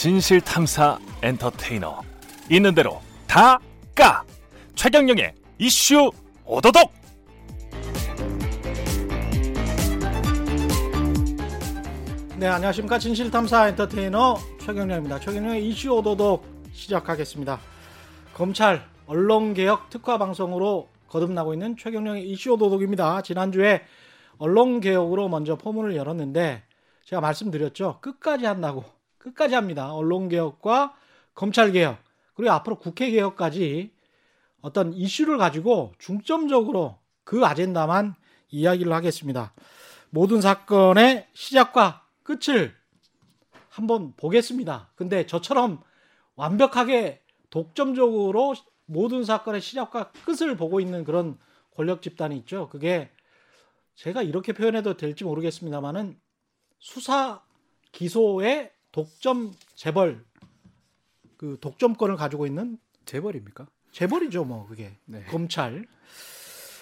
진실 탐사 엔터테이너. 있는 대로 다 까. 최경영의 이슈 오도독! 네 안녕하십니까. 진실 탐사 엔터테이너 최경영입니다. 최경영의 이슈 오도독 시작하겠습니다. 검찰 언론개혁 특화 방송으로 거듭나고 있는 최경영의 이슈 오도독입니다. 지난주에 언론개혁으로 먼저 포문을 열었는데 제가 말씀드렸죠. 끝까지 한다고 끝까지 합니다 언론개혁과 검찰개혁 그리고 앞으로 국회개혁까지 어떤 이슈를 가지고 중점적으로 그 아젠다만 이야기를 하겠습니다. 모든 사건의 시작과 끝을 한번 보겠습니다. 근데 저처럼 완벽하게 독점적으로 모든 사건의 시작과 끝을 보고 있는 그런 권력 집단이 있죠. 그게 제가 이렇게 표현해도 될지 모르겠습니다만은 수사 기소의 독점 재벌 그 독점권을 가지고 있는 재벌입니까? 재벌이죠, 뭐 그게 네. 검찰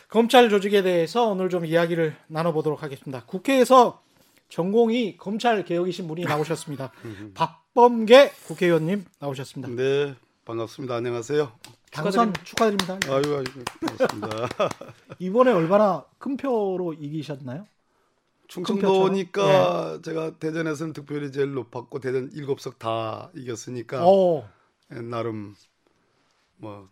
검찰 조직에 대해서 오늘 좀 이야기를 나눠보도록 하겠습니다. 국회에서 전공이 검찰 개혁이신 분이 나오셨습니다. 박범계 국회의원님 나오셨습니다. 네, 반갑습니다. 안녕하세요. 당선 축하드립니다. 아유, 아유, 반갑습니다. 이번에 얼마나 큰 표로 이기셨나요? 충청도니까 제가 대전에서는 득표율이 제일 높았고 대전 7석 다 이겼으니까 어, 예, 나름 뭐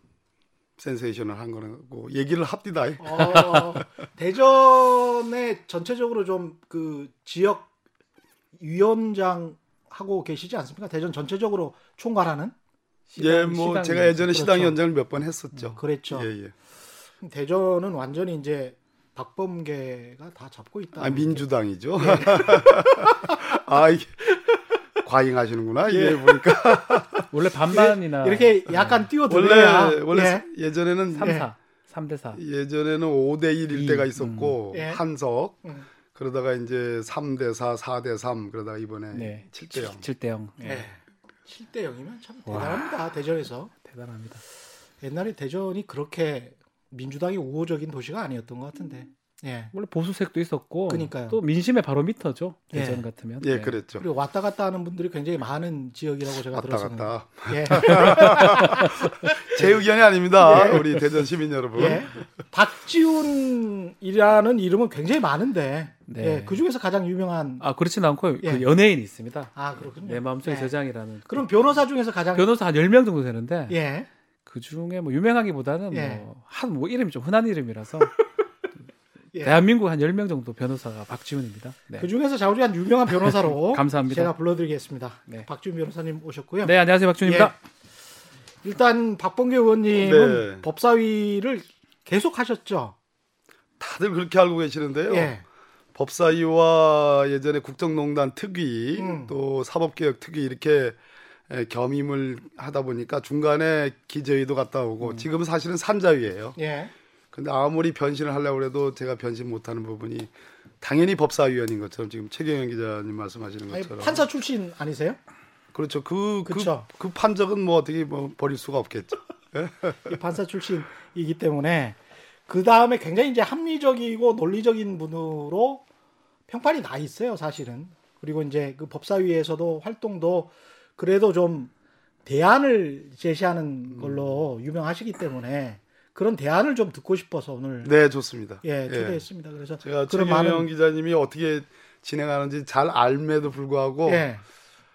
센세이션을 한 거고 얘기를 합디다. 어, 대전에 전체적으로 좀 그 지역 위원장 하고 계시지 않습니까? 대전 전체적으로 총괄하는 예, 뭐 시당 제가 예전에 그렇죠. 시당 위원장을 몇 번 했었죠. 그랬죠. 예, 예. 대전은 완전히 이제 박범계가 다 잡고 있다. 아, 민주당이죠. 아, 이게 과잉하시는구나. 이게 예. 보니까 원래 반반이나 이렇게 약간 띄워들려야 원래 원래 예. 예전에는 3, 예. 4, 3대 4. 예전에는 5대 1일 이, 때가 음. 있었고 예. 한석 음. 그러다가 이제 3대 4, 7대 3 그러다가 이번에 네. 7대 0. 7대 0. 예. 7대 0이면 참 대단합니다. 대전에서 대단합니다. 옛날에 대전이 그렇게 민주당이 우호적인 도시가 아니었던 것 같은데. 예. 원래 보수색도 있었고 그러니까요. 또 민심의 바로미터죠. 예. 대전 같으면. 예, 네. 그랬죠. 그리고 왔다 갔다 하는 분들이 굉장히 많은 지역이라고 제가 왔다 들었었는데. 갔다. 예. 제 의견이 아닙니다. 우리 대전 시민 여러분. 예. 박지훈이라는 이름은 굉장히 많은데 네. 예. 그 중에서 가장 유명한 아 그렇지는 않고 예. 그 연예인이 있습니다. 아 그렇군요. 내 마음속의 예. 저장이라는. 그럼 변호사 중에서 가장 변호사 한 10명 정도 되는데 예. 그 중에 뭐 유명하기보다는 예. 뭐한뭐 이름이 좀 흔한 이름이라서 예. 대한민국 한 10명 정도 변호사가 박지훈입니다. 네. 그 중에서 자 우리 한 유명한 변호사로 감사합니다. 제가 불러드리겠습니다. 네. 박지훈 변호사님 오셨고요. 네, 안녕하세요. 박지훈입니다. 예. 일단 박범계 의원님은 네. 법사위를 계속 하셨죠. 다들 그렇게 알고 계시는데요. 예. 법사위와 예전에 국정농단 특위 음. 또 사법개혁 특위 이렇게 에, 겸임을 하다 보니까 중간에 기재위도 갔다 오고 음. 지금은 사실은 산자위예요. 예. 근데 아무리 변신을 하려고 해도 제가 변신 못하는 부분이 당연히 법사위원인 것처럼 지금 최경영 기자님 말씀하시는 아니, 것처럼 판사 출신 아니세요? 그렇죠. 그, 그, 그쵸. 그 판적은 뭐 어떻게 뭐 버릴 수가 없겠죠. 이 판사 출신이기 때문에 그 다음에 굉장히 이제 합리적이고 논리적인 분으로 평판이 나 있어요, 사실은. 그리고 이제 그 법사위에서도 활동도 그래도 좀 대안을 제시하는 걸로 유명하시기 때문에 그런 대안을 좀 듣고 싶어서 오늘 네, 좋습니다. 예 초대했습니다. 그래서 제가 그런 많은- 기자님이 어떻게 진행하는지 잘 알매도 불구하고 예.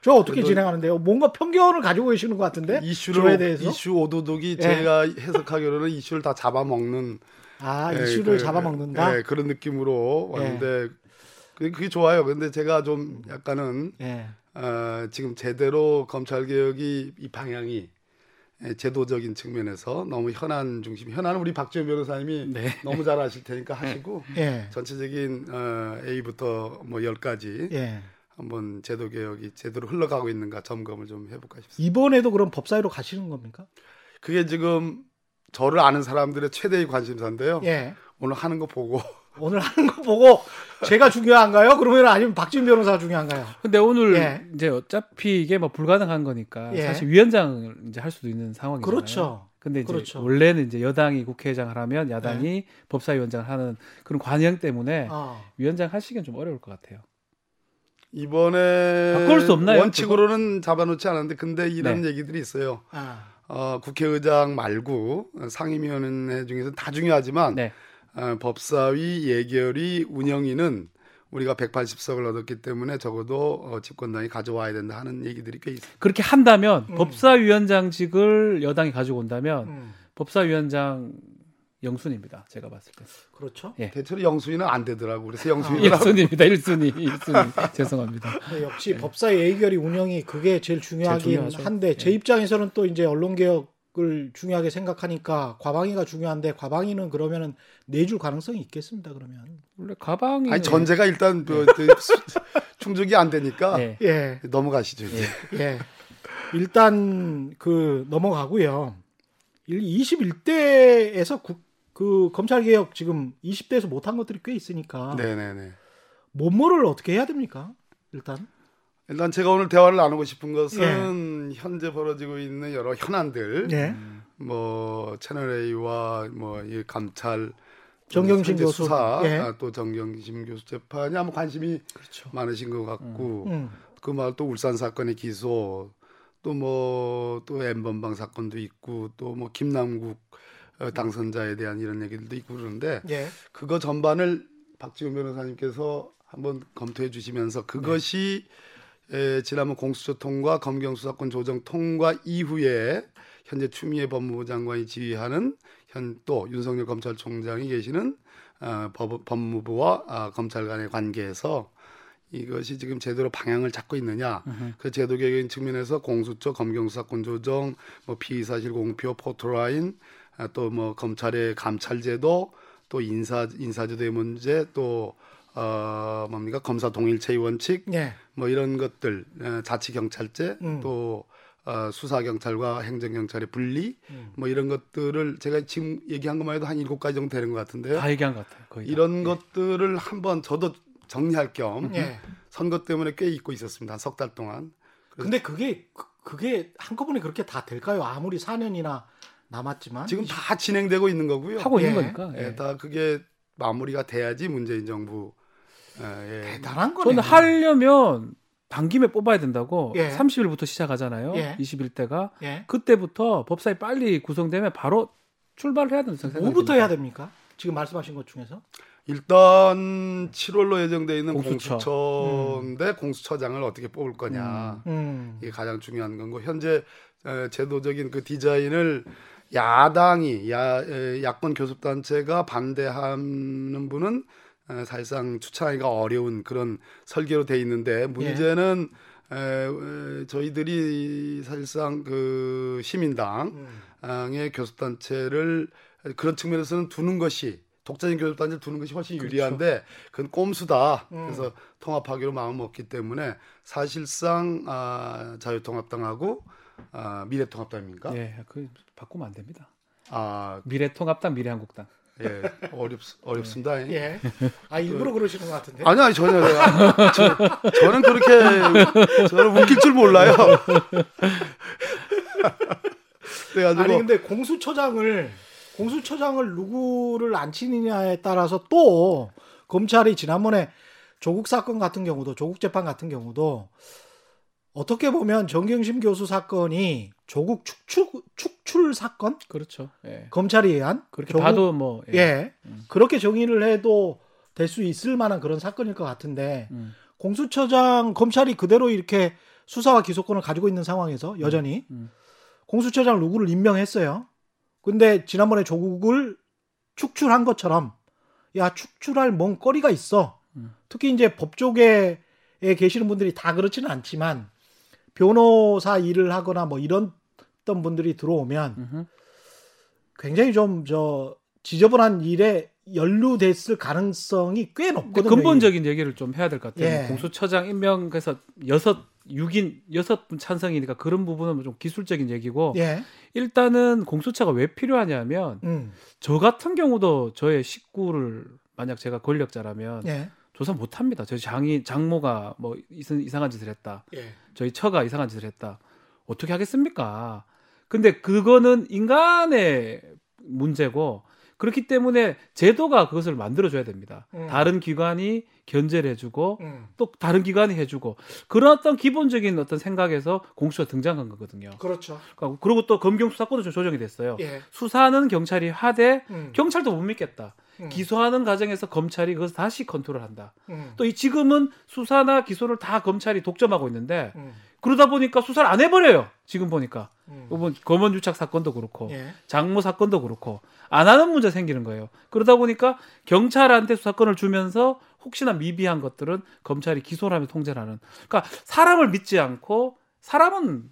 저 어떻게 진행하는데요? 뭔가 편견을 가지고 계시는 것 같은데 이슈를 대해서 이슈 오도독이 예. 제가 해석하기로는 이슈를 다 잡아먹는 아 예, 이슈를 그, 잡아먹는다. 예, 그런 느낌으로 예. 왔는데 그게, 그게 좋아요. 근데 제가 좀 약간은 예. 어, 지금 제대로 검찰 개혁이 이 방향이 예, 제도적인 측면에서 너무 현안 중심. 현안은 우리 박지원 변호사님이 네. 너무 잘 아실 테니까 하시고 예. 전체적인 어, A부터 뭐 열까지 예. 한번 제도 개혁이 제대로 흘러가고 있는가 점검을 좀 해볼까 싶습니다. 이번에도 그럼 법사위로 가시는 겁니까? 그게 지금 저를 아는 사람들의 최대의 관심사인데요. 예. 오늘 하는 거 보고 오늘 하는 거 보고 제가 중요한가요? 그러면 아니면 박진 변호사가 중요한가요? 근데 오늘 예. 이제 어차피 이게 뭐 불가능한 거니까 예. 사실 위원장을 이제 할 수도 있는 상황이잖아요. 그렇죠. 근데 이제 그렇죠. 원래는 이제 여당이 국회의장을 하면 야당이 법사위원장을 하는 그런 관행 때문에 아, 위원장 하시기는 좀 어려울 것 같아요. 이번에 바꿀 수 없나요, 원칙으로는 잡아놓지 않았는데 근데 이런 네. 얘기들이 있어요. 아, 어, 국회의장 말고 상임위원회 중에서 다 중요하지만 네. 어, 법사위 예결위 운영위는 우리가 180석을 얻었기 때문에 적어도 어, 집권당이 가져와야 된다 하는 얘기들이 꽤 있어요. 그렇게 한다면 음. 법사위원장직을 여당이 가지고 온다면 음, 법사위원장 영순입니다. 제가 봤을 때. 그렇죠. 예. 대체로 영수위는 안 되더라고. 그래서 영수위는 1순위입니다. 1순위. 1순위. 죄송합니다. 근데 역시 법사위 예결위 운영이 그게 제일 중요하긴 제일. 한데 제 예. 입장에서는 또 이제 언론 개혁 을 중요하게 생각하니까 과방위가 중요한데 과방위는 그러면은 내줄 가능성이 있겠습니다. 그러면 원래 가방이 아니 전제가 일단 그, 그 수- 충족이 안 되니까 예. 예, 넘어가시죠. 이제. 예. 일단 그 넘어가고요. 21대에서 그 검찰 개혁 지금 20대에서 못한 것들이 꽤 있으니까 네네네. 뭐뭐를 어떻게 해야 됩니까? 일단 일단 제가 오늘 대화를 나누고 싶은 것은 현재 벌어지고 있는 여러 현안들, 예. 뭐 채널 A와 뭐이 감찰 정경심 교수. 수사, 예. 아, 또 정경심 교수 재판이 아무 관심이 그렇죠. 많으신 것 같고 음. 그 말 또 울산 사건의 기소 또 뭐 또 엠번방 사건도 있고 또 뭐 김남국 어, 당선자에 대한 이런 얘기들도 있고 그러는데 예. 그거 전반을 박지훈 변호사님께서 한번 검토해 주시면서 그것이 에, 지난번 공수처 통과 검경 수사권 조정 통과 이후에 현재 추미애 법무부 장관이 지휘하는 현 또 윤석열 검찰총장이 계시는 어, 법, 법무부와 아, 검찰 간의 관계에서 이것이 지금 제대로 방향을 잡고 있느냐. 그 제도 개혁인 측면에서 공수처 검경 수사권 조정 뭐 피의 사실 공표 포토라인 아, 또뭐 검찰의 감찰제도 또 인사 인사제도의 문제 또 어, 뭡니까 검사 동일 체의 원칙 예. 뭐 이런 것들 어, 자치 경찰제 음. 또 어, 수사 경찰과 행정 경찰의 분리 음. 뭐 이런 것들을 제가 지금 얘기한 것만 해도 한 일곱 가지 정도 되는 것 같은데요. 다 얘기한 것 같아요. 거의 다. 이런 것들을 한번 저도 정리할 겸 예. 선거 때문에 꽤 잊고 있었습니다. 한 석 달 동안. 근데 그게 그- 그게 한꺼번에 그렇게 다 될까요? 아무리 4년이나 남았지만 지금 다 진행되고 있는 거고요. 하고 있는 예. 거니까. 예, 예. 다 그게 마무리가 돼야지 문재인 정부 예, 예. 대단한 거네. 저는 하려면 반김에 뽑아야 된다고 예. 30일부터 시작하잖아요. 예. 21대가 예. 그때부터 법사위 빨리 구성되면 바로 출발을 해야 된다고 생각합니다. 뭐부터 해야 됩니까? 지금 말씀하신 것 중에서 일단 7월로 예정돼 있는 공수처. 공수처인데 공수처장을 어떻게 뽑을 거냐 음. 이게 가장 중요한 건고 현재 에, 제도적인 그 디자인을 야당이 야 에, 야권 교섭단체가 반대하는 분은 에, 사실상 추천하기가 어려운 그런 설계로 돼 있는데 문제는 에, 에, 저희들이 사실상 그 시민당의 음. 교섭단체를 그런 측면에서는 두는 것이 독자적인 교섭단체를 두는 것이 훨씬 유리한데 그건 꼼수다. 음. 그래서 통합하기로 마음 먹기 때문에 사실상 아, 자유통합당하고 아, 미래통합당입니까? 예, 그 바꾸면 안 됩니다. 아, 미래통합당, 미래한국당. 예, 어렵 어렵습니다. 예. 아 일부러 그 러시는 것 같은데. 아니 아니 전혀 아, 저, 저는 그렇게 저는 웃길 줄 몰라요. 그래가지고 아니 근데 공수처장을 공수처장을 누구를 앉히느냐에 따라서 또 검찰이 지난번에 조국 사건 같은 경우도 조국 재판 같은 경우도 어떻게 보면 정경심 교수 사건이 조국 축출 축출 사건 그렇죠. 예. 검찰에 의한 그렇게 조국- 봐도 뭐 예, 예. 그렇게 정의를 해도 될 수 있을 만한 그런 사건일 것 같은데 음. 공수처장 검찰이 그대로 이렇게 수사와 기소권을 가지고 있는 상황에서 여전히 음. 공수처장 누구를 임명했어요. 근데 지난번에 조국을 축출한 것처럼 야 축출할 뭔 거리가 있어. 음. 특히 이제 법조계에 계시는 분들이 다 그렇지는 않지만 변호사 일을 하거나 뭐 이런 던 분들이 들어오면 음흠. 굉장히 좀 저 지저분한 일에 연루됐을 가능성이 꽤 높거든요. 근본적인 얘기를 좀 해야 될 것 같아요. 예. 공수처장 임명해서 여섯 6인 여섯 분 찬성이니까 그런 부분은 좀 기술적인 얘기고 예. 일단은 공수처가 왜 필요하냐면 음. 저 같은 경우도 저의 식구를 만약 제가 권력자라면 예. 조사 못 합니다. 저희 장이 장모가 뭐 이상- 이상한 짓을 했다. 예. 저희 처가 이상한 짓을 했다. 어떻게 하겠습니까? 근데 그거는 인간의 문제고 그렇기 때문에 제도가 그것을 만들어줘야 됩니다. 음. 다른 기관이 견제를 해주고 음. 또 다른 기관이 해주고 그런 어떤 기본적인 어떤 생각에서 공수처가 등장한 거거든요. 그렇죠. 그러니까 그리고 또 검경 수사권도 좀 조정이 됐어요. 예. 수사는 경찰이 하되 음. 경찰도 못 믿겠다. 음. 기소하는 과정에서 검찰이 그것을 다시 컨트롤한다. 음. 또이 지금은 수사나 기소를 다 검찰이 독점하고 있는데 음. 그러다 보니까 수사를 안 해버려요. 지금 보니까 음. 이번 검언 유착 사건도 그렇고 예. 장모 사건도 그렇고 안 하는 문제 생기는 거예요. 그러다 보니까 경찰한테 수사권을 주면서 혹시나 미비한 것들은 검찰이 기소를 하면 통제를 하는. 그러니까 사람을 믿지 않고 사람은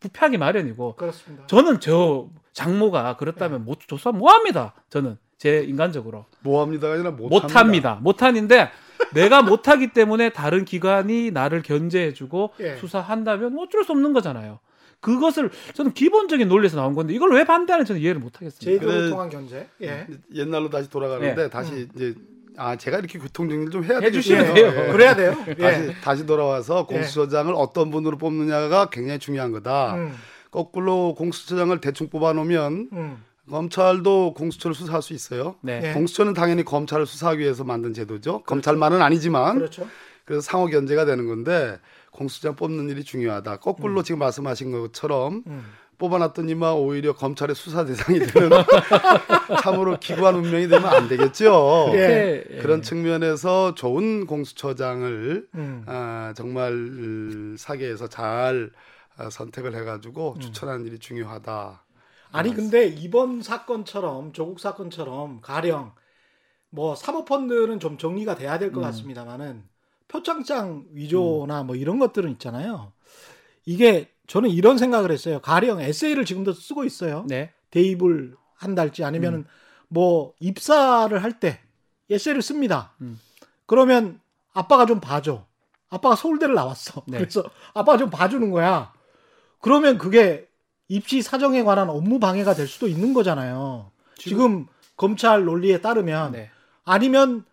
부패하기 마련이고 그렇습니다. 저는 저 장모가 그렇다면 못 조사 뭐 합니다. 저는 제 인간적으로 뭐합니다가 아니라 못합니다. 못합니다. 못하는데 내가 못하기 때문에 다른 기관이 나를 견제해주고 예. 수사한다면 어쩔 수 없는 거잖아요. 그것을 저는 기본적인 논리에서 나온 건데 이걸 왜 반대하는 저는 이해를 못 하겠습니다. 제도를 그래- 통한 견제. 예. 옛날로 다시 돌아가는데 네. 다시 이제 아 제가 이렇게 교통 정리를 좀 해야 해주시면 되겠어요. 돼요. 예. 그래야 돼요. 예. 다시 다시 돌아와서 공수처장을 어떤 분으로 뽑느냐가 굉장히 중요한 거다. 음. 거꾸로 공수처장을 대충 뽑아놓으면 음. 검찰도 공수처를 수사할 수 있어요. 네. 예. 공수처는 당연히 검찰을 수사하기 위해서 만든 제도죠. 검찰만은 아니지만 그렇죠. 그래서 상호 견제가 되는 건데 공수처장 뽑는 일이 중요하다. 거꾸로 지금 말씀하신 것처럼 음. 뽑아놨더니만 오히려 검찰의 수사 대상이 되는 참으로 기구한 운명이 되면 안 되겠죠. 예. 예. 그런 측면에서 좋은 공수처장을 음. 아, 정말 음, 사계에서 잘 아, 선택을 해가지고 음. 추천하는 일이 중요하다. 아니 근데 이번 사건처럼 조국 사건처럼 가령 뭐 사모펀드는 좀 정리가 돼야 될것 음. 같습니다만은 표창장 위조나 뭐 이런 것들은 있잖아요. 이게 저는 이런 생각을 했어요. 가령 에세이를 지금도 쓰고 있어요. 네. 대입을 한달지 아니면은 음. 뭐 입사를 할 때 에세이를 씁니다. 음. 그러면 아빠가 좀 봐줘. 아빠가 서울대를 나왔어. 네. 그래서 아빠가 좀 봐주는 거야. 그러면 그게 입시 사정에 관한 업무 방해가 될 수도 있는 거잖아요. 지금, 검찰 논리에 따르면 네. 아니면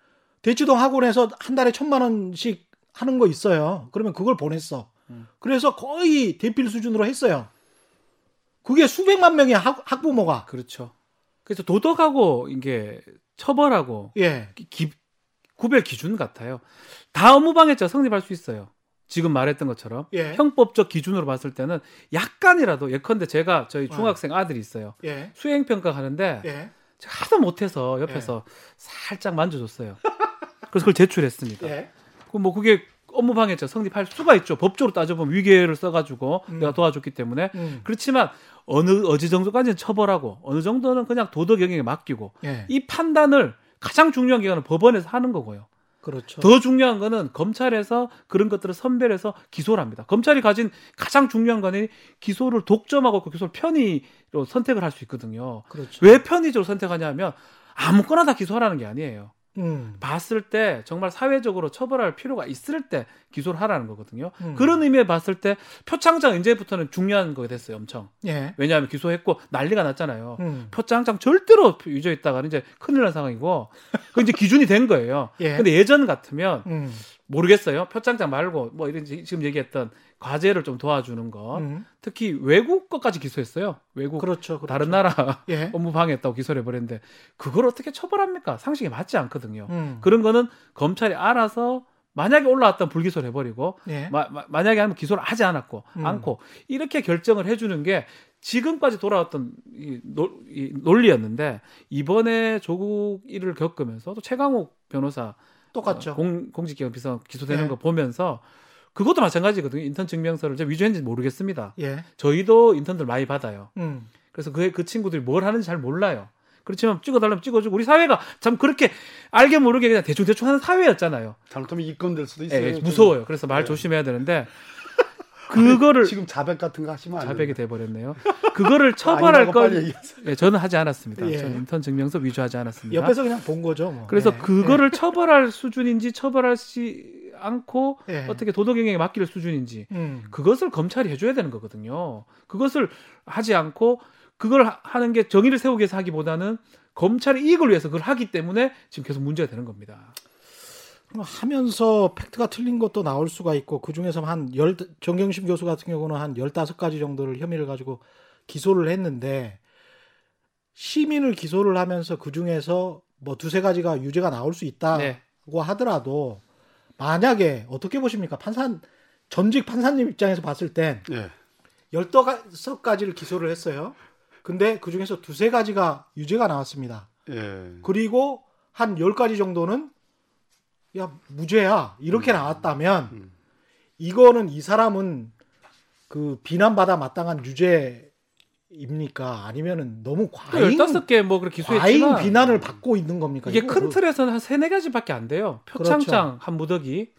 대치동 학원에서 한 달에 천만 원씩 하는 거 있어요. 그러면 그걸 보냈어. 음. 그래서 거의 대필 수준으로 했어요. 그게 수백만 명의 학, 학부모가 그렇죠. 그래서 도덕하고 이게 처벌하고 예. 기- 기- 구별 기준 같아요. 다 업무 방해죄가 성립할 수 있어요. 지금 말했던 것처럼 예. 형법적 기준으로 봤을 때는 약간이라도 예컨대 제가 저희 어. 중학생 아들이 있어요. 예. 수행 평가 하는데 예. 제가 하도 못해서 옆에서 살짝 만져줬어요. 그래서 그걸 제출했습니다. 예. 그뭐 그게 업무 방해죄 성립할 수가 있죠. 법적으로 따져보면 위계를 써가지고 음. 내가 도와줬기 때문에 음. 그렇지만 어느 어느 정도까지는 처벌하고 어느 정도는 그냥 도덕 영역에 맡기고 예. 이 판단을 가장 중요한 기관은 법원에서 하는 거고요. 그렇죠. 더 중요한 거는 검찰에서 그런 것들을 선별해서 기소를 합니다. 검찰이 가진 가장 중요한 거는 기소를 독점하고 그 기소를 편의로 선택을 할 수 있거든요. 그렇죠. 왜 편의적으로 선택하냐면 아무거나 다 기소하라는 게 아니에요. 음. 봤을 때 정말 사회적으로 처벌할 필요가 있을 때 기소를 하라는 거거든요. 음. 그런 의미에 봤을 때 표창장 이제부터는 중요한 거가 됐어요, 엄청. 예. 왜냐하면 기소했고 난리가 났잖아요. 음. 표창장 절대로 유죄했다가는 이제 큰일 난 상황이고 그 이제 기준이 된 거예요. 예. 근데 예전 같으면 음. 모르겠어요. 표창장 말고 뭐 이런 지- 지금 얘기했던 과제를 좀 도와주는 것, 음. 특히 외국 것까지 기소했어요. 외국 그렇죠. 그렇죠. 다른 나라 예. 업무 방해했다고 기소를 해버렸는데 그걸 어떻게 처벌합니까? 상식에 맞지 않거든요. 음. 그런 거는 검찰이 알아서 만약에 올라왔던 불기소를 해버리고 예. 마, 마- 만약에 하면 기소를 하지 않았고 음. 않고 이렇게 결정을 해주는 게 지금까지 돌아왔던 이, 노, 이 논리였는데 이번에 조국 일을 겪으면서 또 최강욱 변호사 똑같죠. 어, 공, 공직기관 비서 기소되는 네. 거 보면서 그것도 마찬가지거든요. 인턴 증명서를 제가 위조했는지 모르겠습니다. 예. 저희도 인턴들 많이 받아요. 음. 그래서 그, 그 친구들이 뭘 하는지 잘 몰라요. 그렇지만 찍어달라면 찍어주고 우리 사회가 참 그렇게 알게 모르게 그냥 대충대충 하는 사회였잖아요. 잘못하면 입건될 수도 있어요. 예, 무서워요. 그래서 말 네. 조심해야 되는데 그거를 지금 자백 같은 거 하시면 안 자백이 돼요. 돼버렸네요. 그거를 처벌할 걸. 예, 저는 하지 않았습니다. 예. 저는 인턴 증명서 위조하지 않았습니다. 옆에서 그냥 본 거죠. 뭐. 그래서 예. 그거를 처벌할 수준인지 처벌하지 않고 예. 어떻게 도덕 영역에 맡길 수준인지 음. 그것을 검찰이 해줘야 되는 거거든요. 그것을 하지 않고 그걸 하- 하는 게 정의를 세우기 위해서 하기보다는 검찰의 이익을 위해서 그걸 하기 때문에 지금 계속 문제가 되는 겁니다. 그럼 하면서 팩트가 틀린 것도 나올 수가 있고 그 중에서 한 열, 정경심 교수 같은 경우는 한 15가지 정도를 혐의를 가지고 기소를 했는데 시민을 기소를 하면서 그 중에서 뭐 두세 가지가 유죄가 나올 수 있다고 네. 하더라도 만약에 어떻게 보십니까? 판사 전직 판사님 입장에서 봤을 땐 예. 15가지를 기소를 했어요. 근데 그 중에서 두세 가지가 유죄가 나왔습니다. 예. 그리고 한 10가지 정도는 야, 무죄야. 이렇게 나왔다면 음. 이거는 이 사람은 그 비난받아 마땅한 유죄입니까? 아니면은 너무 과잉 15개 뭐 그렇게 과잉 기소했지만 비난을 받고 있는 겁니까? 이게 이거 큰 뭐- 틀에서는 한 세네 가지밖에 안 돼요. 표창장 한 무더기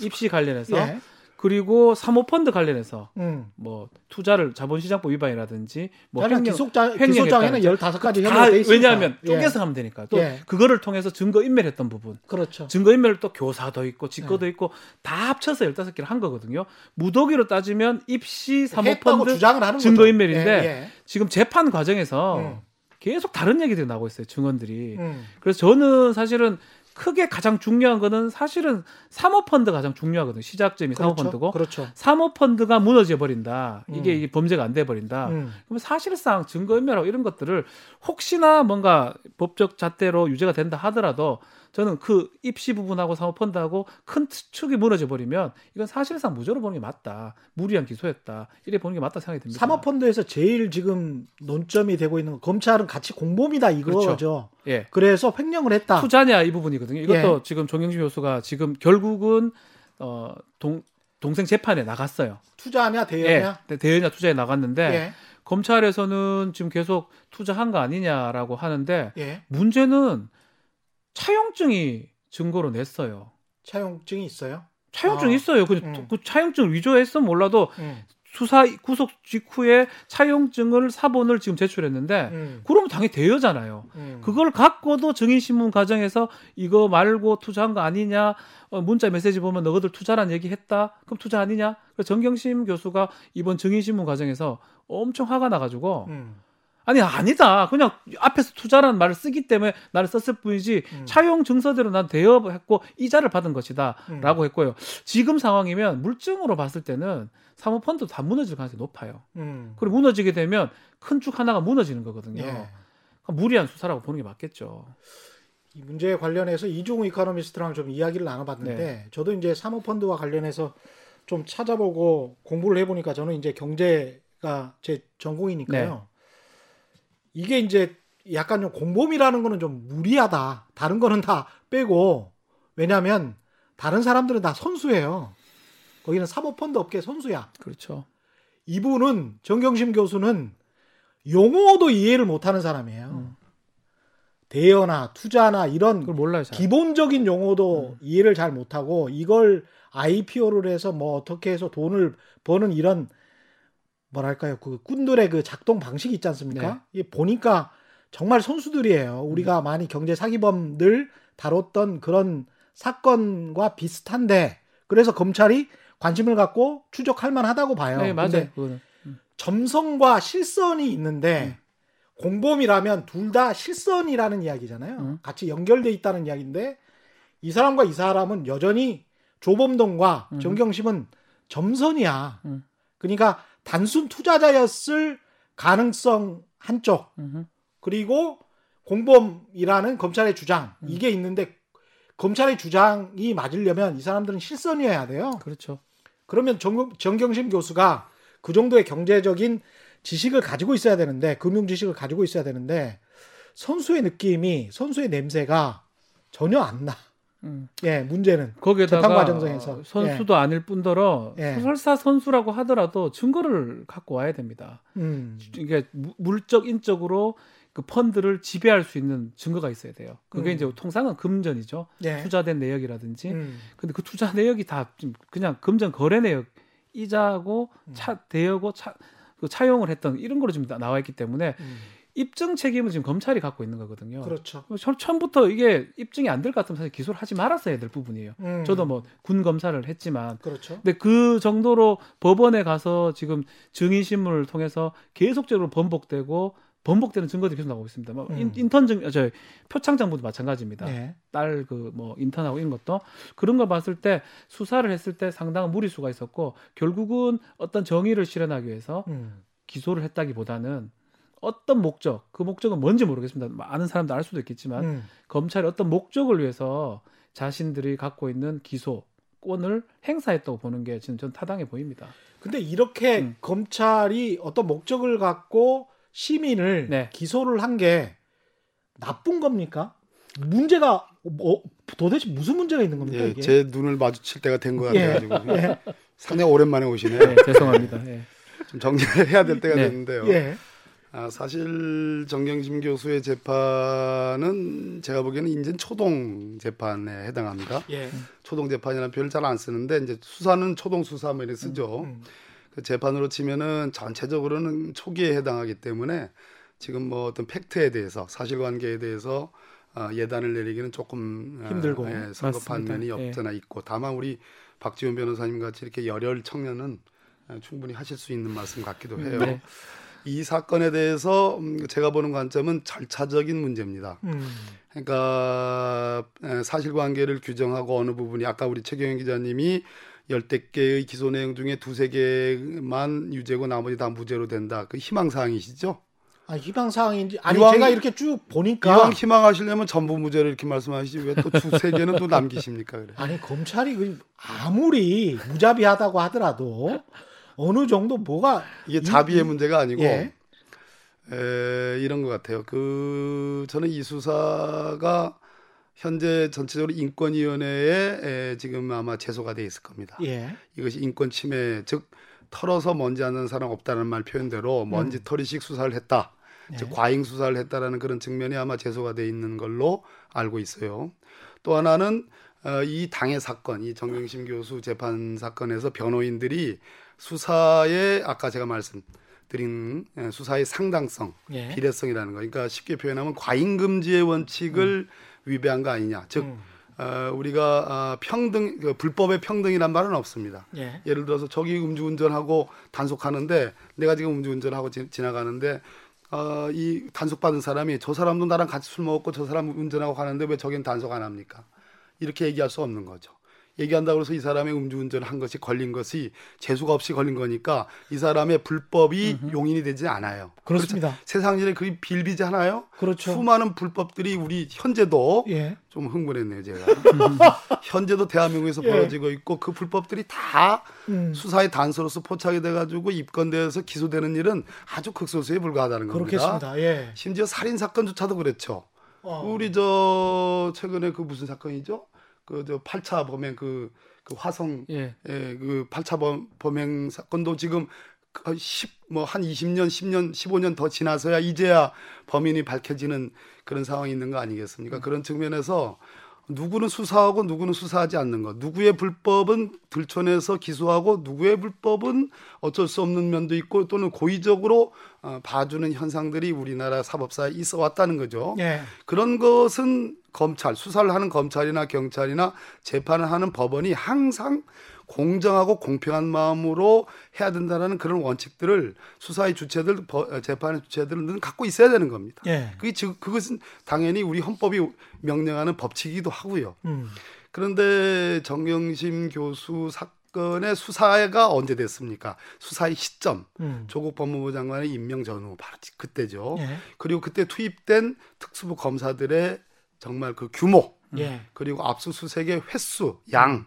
입시 관련해서 예. 그리고 사모펀드 관련해서 음. 뭐 투자를 자본시장법 위반이라든지 뭐뭐 횡령 횡령했다는 기소장에는 15가지 다. 왜냐하면 예. 쪼개서 하면 되니까 또 예. 그거를 통해서 증거 인멸했던 부분 그렇죠. 증거 인멸 또 교사도 있고 직거도 네. 있고 다 합쳐서 15개를 한 거거든요. 무더기로 따지면 입시 사모펀드 주장을 하는 증거. 인멸인데 예, 지금 재판 과정에서 음. 계속 다른 얘기들이 나오고 있어요. 증언들이. 예. 음. 그래서 저는 사실은 크게 가장 중요한 거는 사실은 사모펀드 가 가장 중요하거든요. 시작점이 그렇죠. 사모펀드고 그렇죠. 사모펀드가 무너져 버린다. 이게, 음. 이게 범죄가 안 돼 버린다. 음. 그러면 사실상 증거인멸하고 이런 것들을 혹시나 뭔가 법적 잣대로 유죄가 된다 하더라도 저는 그 입시 부분하고 사모펀드하고 큰 축이 무너져 버리면 이건 사실상 무죄로 보는 게 맞다. 무리한 기소였다. 이래 보는 게 맞다 생각이 듭니다. 사모펀드에서 제일 지금 논점이 되고 있는 건 검찰은 같이 공범이다 이거죠. 그렇죠. 예. 그래서 횡령을 했다. 투자냐 이 부분이 거든요. 이것도 예. 지금 정영심 교수가 지금 결국은 어, 동, 동생 재판에 나갔어요. 투자냐 대여냐? 예. 대여냐 투자에 나갔는데 예. 검찰에서는 지금 계속 투자한 거 아니냐라고 하는데 예. 문제는 차용증이 증거로 냈어요. 차용증이 있어요. 차용증 아. 이 있어요. 그, 음. 그 차용증 위조했으면 몰라도 음. 수사 구속 직후에 차용증을 사본을 지금 제출했는데 음. 그러면 당연히 대여잖아요. 음. 그걸 갖고도 증인 신문 과정에서 이거 말고 투자한 거 아니냐 어, 문자 메시지 보면 너희들 투자란 얘기 했다 그럼 투자 아니냐 그래서 정경심 교수가 이번 증인 신문 과정에서 엄청 화가 나가지고 음. 아니 아니다 그냥 앞에서 투자라는 말을 쓰기 때문에 나를 썼을 뿐이지 음. 차용 증서대로 난 대여했고 이자를 받은 것이다라고 음. 했고요 지금 상황이면 물증으로 봤을 때는 사모펀드 다 무너질 가능성이 높아요 음. 그리고 무너지게 되면 큰 축 하나가 무너지는 거거든요 예. 그러니까 무리한 수사라고 보는 게 맞겠죠. 이 문제에 관련해서 이종우 이카노미스트랑 좀 이야기를 나눠봤는데 네. 저도 이제 사모펀드와 관련해서 좀 찾아보고 공부를 해보니까 저는 이제 경제가 제 전공이니까요. 네. 이게 이제 약간 좀 공범이라는 거는 좀 무리하다. 다른 거는 다 빼고 왜냐하면 다른 사람들은 다 선수예요. 거기는 사모펀드 업계 선수야. 그렇죠. 이분은 정경심 교수는 용어도 이해를 못하는 사람이에요. 음. 대여나 투자나 이런 그걸 몰라요. 잘. 기본적인 용어도 이해를 잘 못하고 이걸 IPO를 해서 뭐 어떻게 해서 돈을 버는 이런 뭐랄까요 그 꾼들의 그 작동 방식이 있지 않습니까? 이 보니까 정말 선수들이에요. 우리가 많이 경제 사기범들 다뤘던 그런 사건과 비슷한데 그래서 검찰이 관심을 갖고 추적할 만하다고 봐요. 네, 맞아요. 그거는. 점성과 실선이 있는데 음. 공범이라면 둘 다 실선이라는 이야기잖아요. 음. 같이 연결돼 있다는 이야기인데 이 사람과 이 사람은 여전히 조범동과 음. 정경심은 점선이야. 음. 그러니까 단순 투자자였을 가능성 한쪽 음흠. 그리고 공범이라는 검찰의 주장 음. 이게 있는데 검찰의 주장이 맞으려면 이 사람들은 실선이어야 돼요. 그렇죠. 그러면 정, 정경심 교수가 그 정도의 경제적인 지식을 가지고 있어야 되는데 금융 지식을 가지고 있어야 되는데 선수의 느낌이 선수의 냄새가 전혀 안 나. 음. 예, 문제는 거기에다가 재판 과정에서. 어, 선수도 아닐 뿐더러 예. 설사 선수라고 하더라도 증거를 갖고 와야 됩니다. 음, 이게 무- 물적 인적으로 그 펀드를 지배할 수 있는 증거가 있어야 돼요. 그게 음. 이제 통상은 금전이죠. 예. 투자된 내역이라든지. 음, 근데 그 투자 내역이 다 그냥 금전 거래 내역 이자고 음. 차 대여고 차 그 차용을 했던 이런 거로 지금 나- 나와 있기 때문에 음. 입증 책임은 지금 검찰이 갖고 있는 거거든요. 그렇죠. 처- 처음부터 이게 입증이 안 될 것 같으면 사실 기소를 하지 말았어야 될 부분이에요. 음, 저도 뭐 군 검사를 했지만 그렇죠. 근데 그 정도로 법원에 가서 지금 증인 신문을 통해서 계속적으로 번복되고 번복되는 증거들이 계속 나오고 있습니다. 뭐 음. 인, 인턴 증, 저 표창 장부도 마찬가지입니다. 예. 딸그 뭐 인턴하고 이런 것도 그런 걸 봤을 때 수사를 했을 때 상당한 무리수가 있었고 결국은 어떤 정의를 실현하기 위해서 음, 기소를 했다기보다는 어떤 목적, 그 목적은 뭔지 모르겠습니다. 많은 사람도 알 수도 있겠지만 음. 검찰이 어떤 목적을 위해서 자신들이 갖고 있는 기소권을 행사했다고 보는 게 지금 전 타당해 보입니다. 근데 이렇게 음. 검찰이 어떤 목적을 갖고 시민을 네. 기소를 한 게 나쁜 겁니까? 문제가 뭐 도대체 무슨 문제가 있는 겁니까 예, 이게? 제 눈을 마주칠 때가 된것 예. 같아가지고 예. 상당히 오랜만에 오시네요. 네, 죄송합니다. 예. 좀 정리를 해야 될 때가 네. 됐는데요. 예. 아, 사실 정경심 교수의 재판은 제가 보기에는 인제 초동 재판에 해당합니다. 예. 초동 재판이라는 표현을 잘 안 쓰는데 이제 수사는 초동 수사 뭐 이렇게 쓰죠. 음. 그 재판으로 치면은 전체적으로는 초기에 해당하기 때문에 지금 뭐 어떤 팩트에 대해서 사실관계에 대해서 어, 예단을 내리기는 조금 어, 힘들고. 예, 성급한. 면이 예. 없잖아 있고 다만 우리 박지원 변호사님 같이 이렇게 열혈 청년은 어, 충분히 하실 수 있는 말씀 같기도 해요. 네. 이 사건에 대해서 음, 제가 보는 관점은 절차적인 문제입니다. 음. 그러니까 에, 사실관계를 규정하고 어느 부분이 아까 우리 최경영 기자님이 열댓 개의 기소 내용 중에 두세 개만 유죄고 나머지 다 무죄로 된다. 그 희망 사항이시죠? 아, 희망 사항인지 아니 이왕- 제가 이렇게 쭉 보니까 이왕 희망하시려면 전부 무죄를 이렇게 말씀하시지 왜 또 두세 개는 또 남기십니까? 그래. 아니 검찰이 그 아무리 무자비하다고 하더라도 어느 정도 뭐가 이게 이- 자비의 이- 문제가 아니고 예. 에, 이런 것 같아요. 그 저는 이 수사가 현재 전체적으로 인권위원회에 에, 지금 아마 제소가 돼 있을 겁니다. 예. 이것이 인권 침해 즉 털어서 먼지 않는 사람 없다는 말 표현대로 먼지 털이식 수사를 했다. 예. 즉 과잉 수사를 했다라는 그런 측면이 아마 제소가 돼 있는 걸로 알고 있어요. 또 하나는 어, 이 당의 사건, 이 정경심 교수 재판 사건에서 변호인들이 수사에 아까 제가 말씀드린 예, 수사의 상당성, 예. 비례성이라는 거. 그러니까 쉽게 표현하면 과잉 금지의 원칙을 위배한 거 아니냐. 즉 음. 어, 우리가 아, 평등 그 불법의 평등이란 말은 없습니다. 예. 예를 들어서 저기 음주운전하고 단속하는데 내가 지금 음주운전하고 지, 지나가는데 어, 이 단속받은 사람이 저 사람도 나랑 같이 술 먹었고 저 사람 운전하고 가는데 왜 저긴 단속 안 합니까? 이렇게 얘기할 수 없는 거죠. 얘기한다고 해서 이 사람의 음주운전을 한 것이 걸린 것이 재수가 없이 걸린 거니까 이 사람의 불법이 용인이 되지 않아요. 그렇습니다. 그렇죠? 세상 일에 그리 빌비잖아요. 그렇죠. 수많은 불법들이 우리 현재도 예. 좀 흥분했네요, 제가. 현재도 대한민국에서 예. 벌어지고 있고 그 불법들이 다 음. 수사의 단서로서 포착이 돼 가지고 입건돼서 기소되는 일은 아주 극소수에 불과하다는 겁니다. 그렇겠습니다. 예. 심지어 살인 사건조차도 그렇죠. 어. 우리 저 최근에 그 무슨 사건이죠? 그 저 8차 범행 그, 그 화성 예. 예, 그 8차 범, 범행 사건도 지금 그 10뭐 한 20년, 10년, 15년 더 지나서야 이제야 범인이 밝혀지는 그런 상황이 있는 거 아니겠습니까? 그런 측면에서 누구는 수사하고 누구는 수사하지 않는 것. 누구의 불법은 들춰내서 기소하고 누구의 불법은 어쩔 수 없는 면도 있고 또는 고의적으로 어, 봐주는 현상들이 우리나라 사법사에 있어 왔다는 거죠. 예. 그런 것은 검찰, 수사를 하는 검찰이나 경찰이나 재판을 하는 법원이 항상 공정하고 공평한 마음으로 해야 된다는 그런 원칙들을 수사의 주체들, 버- 재판의 주체들은 갖고 있어야 되는 겁니다. 예. 그게 즉 그것은 당연히 우리 헌법이 명령하는 법칙이기도 하고요. 음. 그런데 정경심 교수 사건 의 수사가 언제 됐습니까? 수사의 시점. 음. 조국 법무부 장관의 임명 전후 바로 그때죠. 예. 그리고 그때 투입된 특수부 검사들의 정말 그 규모 예. 그리고 압수수색의 횟수, 양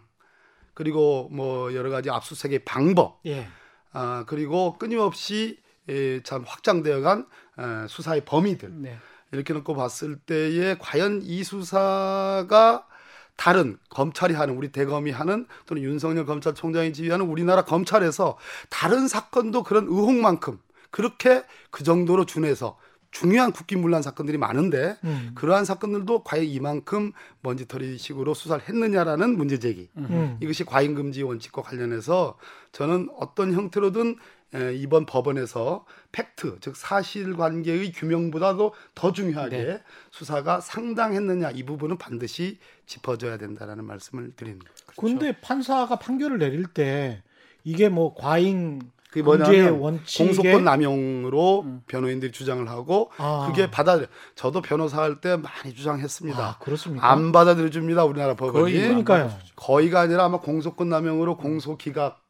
그리고 뭐 여러 가지 압수수색의 방법 예. 아 그리고 끊임없이 에, 참 확장되어간 에, 수사의 범위들 네. 이렇게 놓고 봤을 때에 과연 이 수사가 다른 검찰이 하는 우리 대검이 하는 또는 윤석열 검찰총장이 지휘하는 우리나라 검찰에서 다른 사건도 그런 의혹만큼 그렇게 그 정도로 준해서 중요한 국기문란 사건들이 많은데 음. 그러한 사건들도 과연 이만큼 먼지털이식으로 수사를 했느냐라는 문제 제기. 음. 이것이 과잉금지 원칙과 관련해서 저는 어떤 형태로든 에, 이번 법원에서 팩트, 즉 사실관계의 규명보다도 더 중요하게 네. 수사가 상당했느냐 이 부분은 반드시 짚어줘야 된다라는 말씀을 드립니다. 근데 판사가 판결을 내릴 때 이게 뭐 과잉 그게 뭐냐면 원칙에 공소권 남용으로 변호인들이 주장을 하고 아. 그게 받아 저도 변호사 할 때 많이 주장했습니다. 아, 그렇습니까? 안 받아들여 줍니다 우리나라 법원이 거의 그러니까요. 거의가 아니라 아마 공소권 남용으로 공소 기각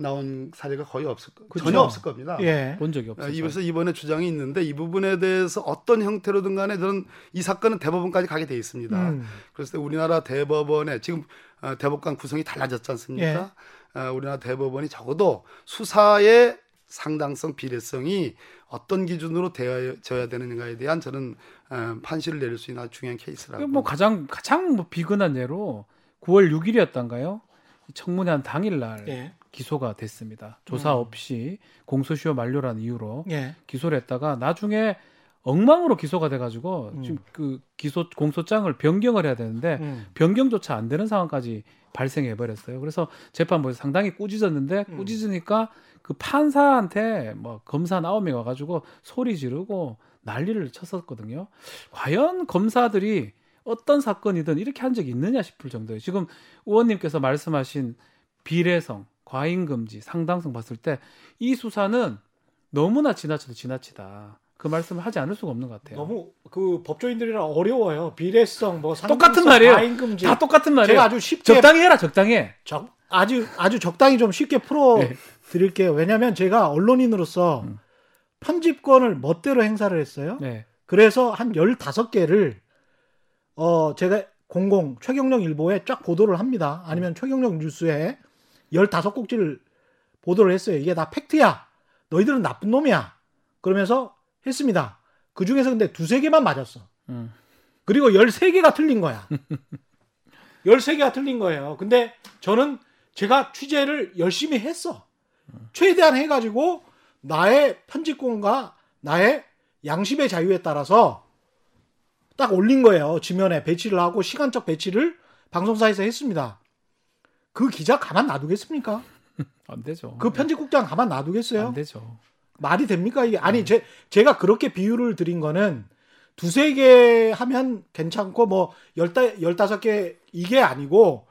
나온 사례가 거의 없을 거 그쵸. 전혀 없을 겁니다. 예. 본 적이 아, 없어요. 이에서 이번에 주장이 있는데 이 부분에 대해서 어떤 형태로든 간에 저는 이 사건은 대법원까지 가게 돼 있습니다. 음. 그래서 우리나라 대법원에 지금 어, 대법관 구성이 달라졌지 않습니까? 예. 어, 우리나라 대법원이 적어도 수사의 상당성, 비례성이 어떤 기준으로 되어져야 되는가에 대한 저는 어, 판시를 내릴 수 있는 아주 중요한 케이스라고. 뭐 가장 가장 뭐 비근한 예로 9월 6일이었던가요? 청문회 한 당일날 예. 기소가 됐습니다. 조사 음. 없이 공소시효 만료라는 이유로 예. 기소를 했다가 나중에 엉망으로 기소가 돼가지고 음. 지금 그 기소 공소장을 변경을 해야 되는데 음. 변경조차 안 되는 상황까지 발생해 버렸어요. 그래서 재판부에서 상당히 꾸짖었는데 음. 꾸짖으니까 그 판사한테 뭐 검사 아홉 명 와가지고 소리 지르고 난리를 쳤었거든요. 과연 검사들이 어떤 사건이든 이렇게 한 적이 있느냐 싶을 정도예요. 지금 의원님께서 말씀하신 비례성, 과잉 금지, 상당성 봤을 때 이 수사는 너무나 지나쳐도 지나치다. 그 말씀을 하지 않을 수가 없는 것 같아요. 너무 그 법조인들이랑 어려워요. 비례성 뭐 똑같은 말이에요. 과잉금지. 다 똑같은 말이에요. 제가 아주 쉽게 적당히 해라, 적당히 해. 적, 아주 아주 적당히 좀 쉽게 풀어 네. 드릴게요. 왜냐하면 제가 언론인으로서 음. 편집권을 멋대로 행사를 했어요. 네. 그래서 한 15개를 어 제가 공공 최경령 일보에 쫙 보도를 합니다. 아니면 최경령 뉴스에 15꼭지를 보도를 했어요. 이게 다 팩트야. 너희들은 나쁜 놈이야. 그러면서 했습니다. 그 중에서 근데 두세 개만 맞았어. 음. 그리고 13개가 틀린 거야. 13개가 틀린 거예요. 근데 저는 제가 취재를 열심히 했어. 최대한 해가지고 나의 편집권과 나의 양심의 자유에 따라서 딱 올린 거예요. 지면에 배치를 하고 시간적 배치를 방송사에서 했습니다. 그 기자 가만 놔두겠습니까? 안 되죠. 그 편집국장 가만 놔두겠어요? 안 되죠. 말이 됩니까 이게 아니 제 제가 그렇게 비유를 드린 거는 두세 개 하면 괜찮고 뭐 열다 열다섯 개 이게 아니고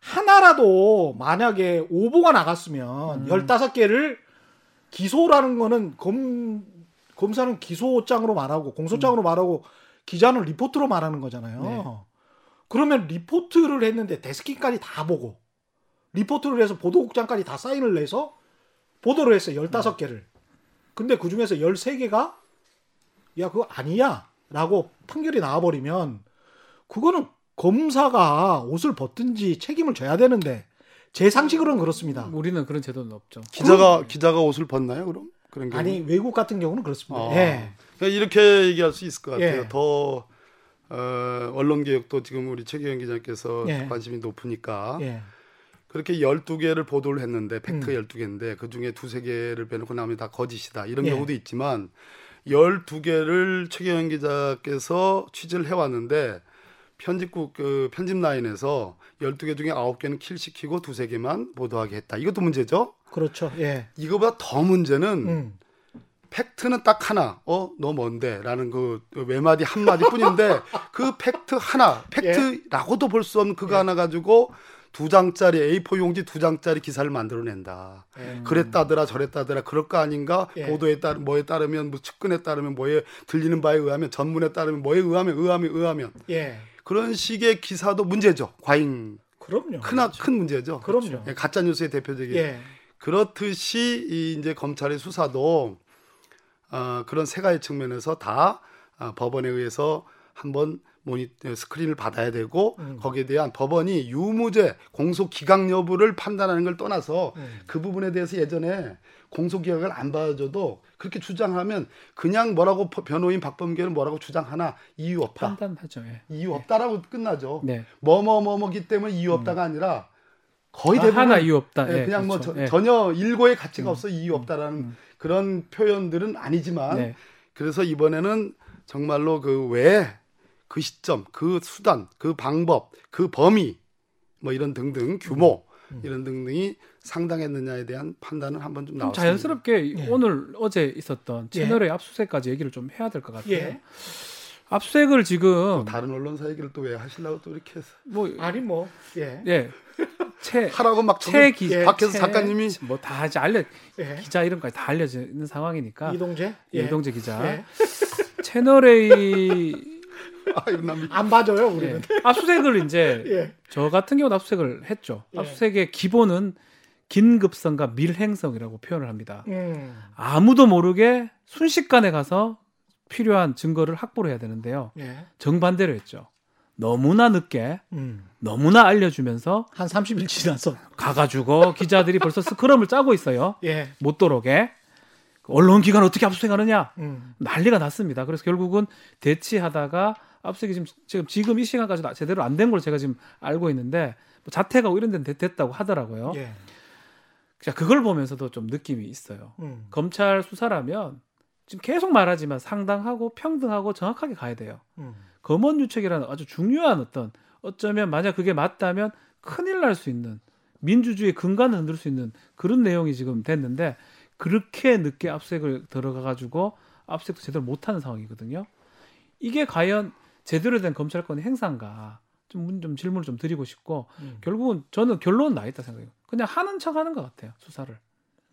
하나라도 만약에 오보가 나갔으면 음. 열다섯 개를 기소라는 거는 검 검사는 기소장으로 말하고 공소장으로 말하고 기자는 리포트로 말하는 거잖아요. 네. 그러면 리포트를 했는데 데스킹까지 다 보고 리포트를 해서 보도국장까지 다 사인을 내서 보도를 했어요. 15개를. 근데 그 중에서 13개가 야, 그거 아니야. 라고 판결이 나와버리면 그거는 검사가 옷을 벗든지 책임을 져야 되는데 제 상식으로는 그렇습니다. 우리는 그런 제도는 없죠. 기자가 기자가 옷을 벗나요? 그럼 그런 경우? 아니 외국 같은 경우는 그렇습니다. 아, 예. 그러니까 이렇게 얘기할 수 있을 것 같아요. 예. 더 어, 언론 개혁도 지금 우리 최기현 기자께서 예. 관심이 높으니까 예. 그렇게 12개를 보도를 했는데 팩트 음. 12개인데 그중에 두세 개를 빼놓고 나머지 다 거짓이다. 이런 예. 경우도 있지만 12개를 최경영 기자께서 취재를 해 왔는데 편집국 그 편집 라인에서 12개 중에 9개는 kill 시키고 두세 개만 보도하게 했다. 이것도 문제죠. 그렇죠. 예. 이거보다 더 문제는 음. 팩트는 딱 하나. 어, 너 뭔데? 라는 그 외마디 한마디 뿐인데 그 팩트 하나, 팩트라고도 볼 수 없는 그거 예. 하나 가지고 두 장짜리 A4 용지 두 장짜리 기사를 만들어낸다. 예. 그랬다더라 저랬다더라 그럴 거 아닌가 예. 보도에 따르 뭐에 따르면 뭐 측근에 따르면 뭐에 들리는 바에 의하면 전문에 따르면 뭐에 의하면 의하면 의하면 예. 그런 식의 기사도 문제죠 과잉 그럼요. 큰, 큰 문제죠 그럼요. 예, 가짜 뉴스의 대표적인 예. 그렇듯이 이 이제 검찰의 수사도 어, 그런 세 가지 측면에서 다 어, 법원에 의해서 한번 모니 스크린을 받아야 되고 음. 거기에 대한 법원이 유무죄 공소 기각 여부를 판단하는 걸 떠나서 음. 그 부분에 대해서 예전에 공소 기각을 안 봐줘도 그렇게 주장하면 그냥 뭐라고 법- 변호인 박범계는 뭐라고 주장하나 이유 없다 판단하죠. 예. 이유 없다라고 끝나죠 네. 뭐뭐뭐뭐기 때문에 이유 없다가 아니라 거의 아, 대부분 하나 이유 없다. 예, 예, 그냥 뭐 그렇죠. 저- 예. 전혀 일고의 가치가 음. 없어 이유 없다라는 음. 그런 표현들은 아니지만 네. 그래서 이번에는 정말로 그 왜 그 시점, 그 수단, 그 방법, 그 범위 뭐 이런 등등 규모 음. 이런 등등이 상당했느냐에 대한 판단은 한번 좀 나왔습니다. 자연스럽게 예. 오늘 어제 있었던 예. 채널의 압수수색까지 얘기를 좀 해야 될 것 같아요. 예. 압수수색을 지금 또 다른 언론사 얘기를 또 왜 하시려고 또 이렇게 해서 뭐 아니 뭐 예. 예. 채 하라고 막 저기 채 기, 예, 밖에서 채, 작가님이 뭐 다 이제 알려 예. 기자 이름까지 다 알려져 있는 상황이니까 이동재 예. 이동재 기자 예. 채널A 아, 이거 남 안 봐줘요 예. 우리는. 압수수색을 이제 예. 저 같은 경우는 압수수색을 했죠. 예. 압수수색의 기본은 긴급성과 밀행성이라고 표현을 합니다. 음. 아무도 모르게 순식간에 가서 필요한 증거를 확보를 해야 되는데요. 예. 정반대로 했죠. 너무나 늦게 음. 너무나 알려주면서 한 30일 지나서 가가지고 기자들이 벌써 스크럼을 짜고 있어요. 예. 못 들어오게. 언론 기관 어떻게 압수수색하느냐 음. 난리가 났습니다. 그래서 결국은 대치하다가 압수수색이 지금, 지금 지금 이 시간까지 제대로 안 된 걸 제가 지금 알고 있는데 뭐 자택하고 이런 데는 됐- 됐다고 하더라고요. 예. 자 그걸 보면서도 좀 느낌이 있어요. 음. 검찰 수사라면 지금 계속 말하지만 상당하고 평등하고 정확하게 가야 돼요. 음. 검언 유착이라는 아주 중요한 어떤 어쩌면 만약 그게 맞다면 큰일 날 수 있는 민주주의 근간을 흔들 수 있는 그런 내용이 지금 됐는데 그렇게 늦게 압수색을 들어가 가지고 압수색도 제대로 못하는 상황이거든요. 이게 과연 제대로 된 검찰권의 행사인가? 좀, 문- 좀 질문을 좀 드리고 싶고 음. 결국은 저는 결론은 나 있다 생각해요. 그냥 하는 척 하는 것 같아요 수사를.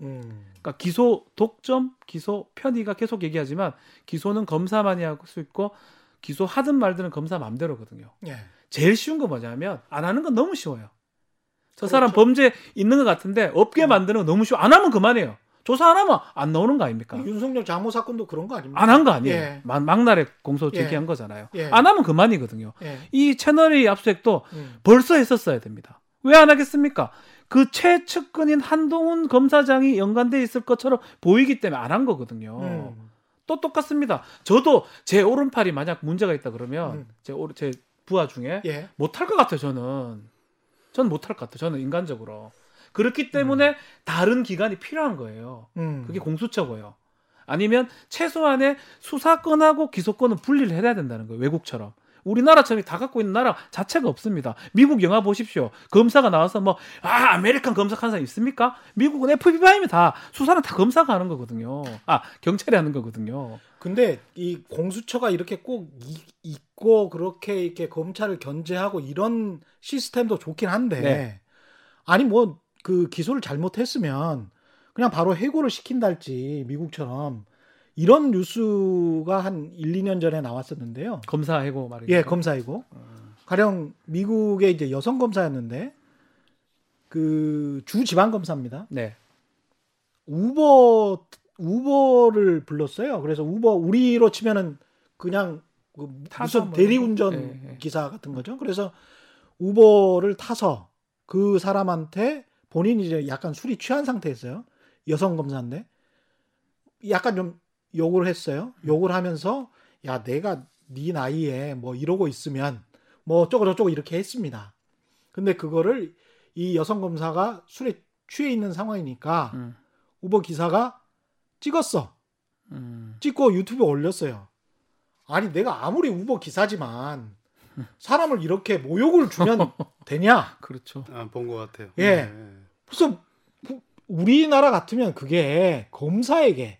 음. 그러니까 기소 독점, 기소 편의가 계속 얘기하지만 기소는 검사만이 할 수 있고 기소 하든 말든 검사 맘대로거든요. 예. 제일 쉬운 거 뭐냐면 안 하는 건 너무 쉬워요. 저 그렇죠. 사람 범죄 있는 것 같은데 없게 만드는 건 너무 쉬워. 안 하면 그만해요. 조사 안 하면 안 나오는 거 아닙니까? 윤석열 장모 사건도 그런 거 아닙니까? 안 한 거 아니에요. 예. 막, 막날에 공소 예. 제기한 거잖아요. 예. 안 하면 그만이거든요. 예. 이 채널의 압수액도 음. 벌써 했었어야 됩니다. 왜 안 하겠습니까? 그 최측근인 한동훈 검사장이 연관돼 있을 것처럼 보이기 때문에 안 한 거거든요. 음. 또 똑같습니다. 저도 제 오른팔이 만약 문제가 있다 그러면 음. 제, 오른, 제 부하 중에 예. 못할 것 같아요. 저는 저는 못할 것 같아요. 저는 인간적으로 그렇기 때문에 다른 기관이 필요한 거예요. 음. 그게 공수처고요. 아니면 최소한의 수사권하고 기소권은 분리를 해야 된다는 거예요. 외국처럼. 우리나라처럼 다 갖고 있는 나라 자체가 없습니다. 미국 영화 보십시오. 검사가 나와서 뭐, 아, American 검사 하는 사람 있습니까? 미국은 FBI면 다, 수사는 다 검사가 하는 거거든요. 아, 경찰이 하는 거거든요. 근데 이 공수처가 이렇게 꼭 이- 있고 그렇게 이렇게 검찰을 견제하고 이런 시스템도 좋긴 한데 네. 아니 뭐 그 기소를 잘못했으면 그냥 바로 해고를 시킨달지 미국처럼 이런 뉴스가 한 1, 2년 전에 나왔었는데요. 검사 해고 말이죠. 예, 검사이고. 가령 미국의 이제 여성 검사였는데 그 주 지방 검사입니다. 네. 우버 우버를 불렀어요. 그래서 우버 우리로 치면은 그냥 그 무슨 뭐 대리운전 예, 예. 기사 같은 거죠. 그래서 우버를 타서 그 사람한테 본인이 이제 약간 술이 취한 상태였어요. 여성 검사인데 약간 좀 욕을 했어요. 욕을 하면서 야 내가 네 나이에 뭐 이러고 있으면 뭐 어쩌고 저쩌고 이렇게 했습니다. 근데 그거를 이 여성 검사가 술에 취해 있는 상황이니까 음, 우버 기사가 찍었어. 음. 찍고 유튜브에 올렸어요. 아니 내가 아무리 우버 기사지만 사람을 이렇게 모욕을 주면 되냐? 그렇죠. 아, 본 것 같아요. 예. 네. 그래서 부- 우리나라 같으면 그게 검사에게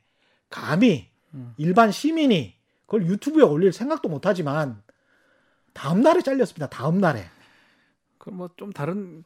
감히 음. 일반 시민이 그걸 유튜브에 올릴 생각도 못하지만 다음 날에 잘렸습니다. 다음 날에. 그럼 뭐 좀 다른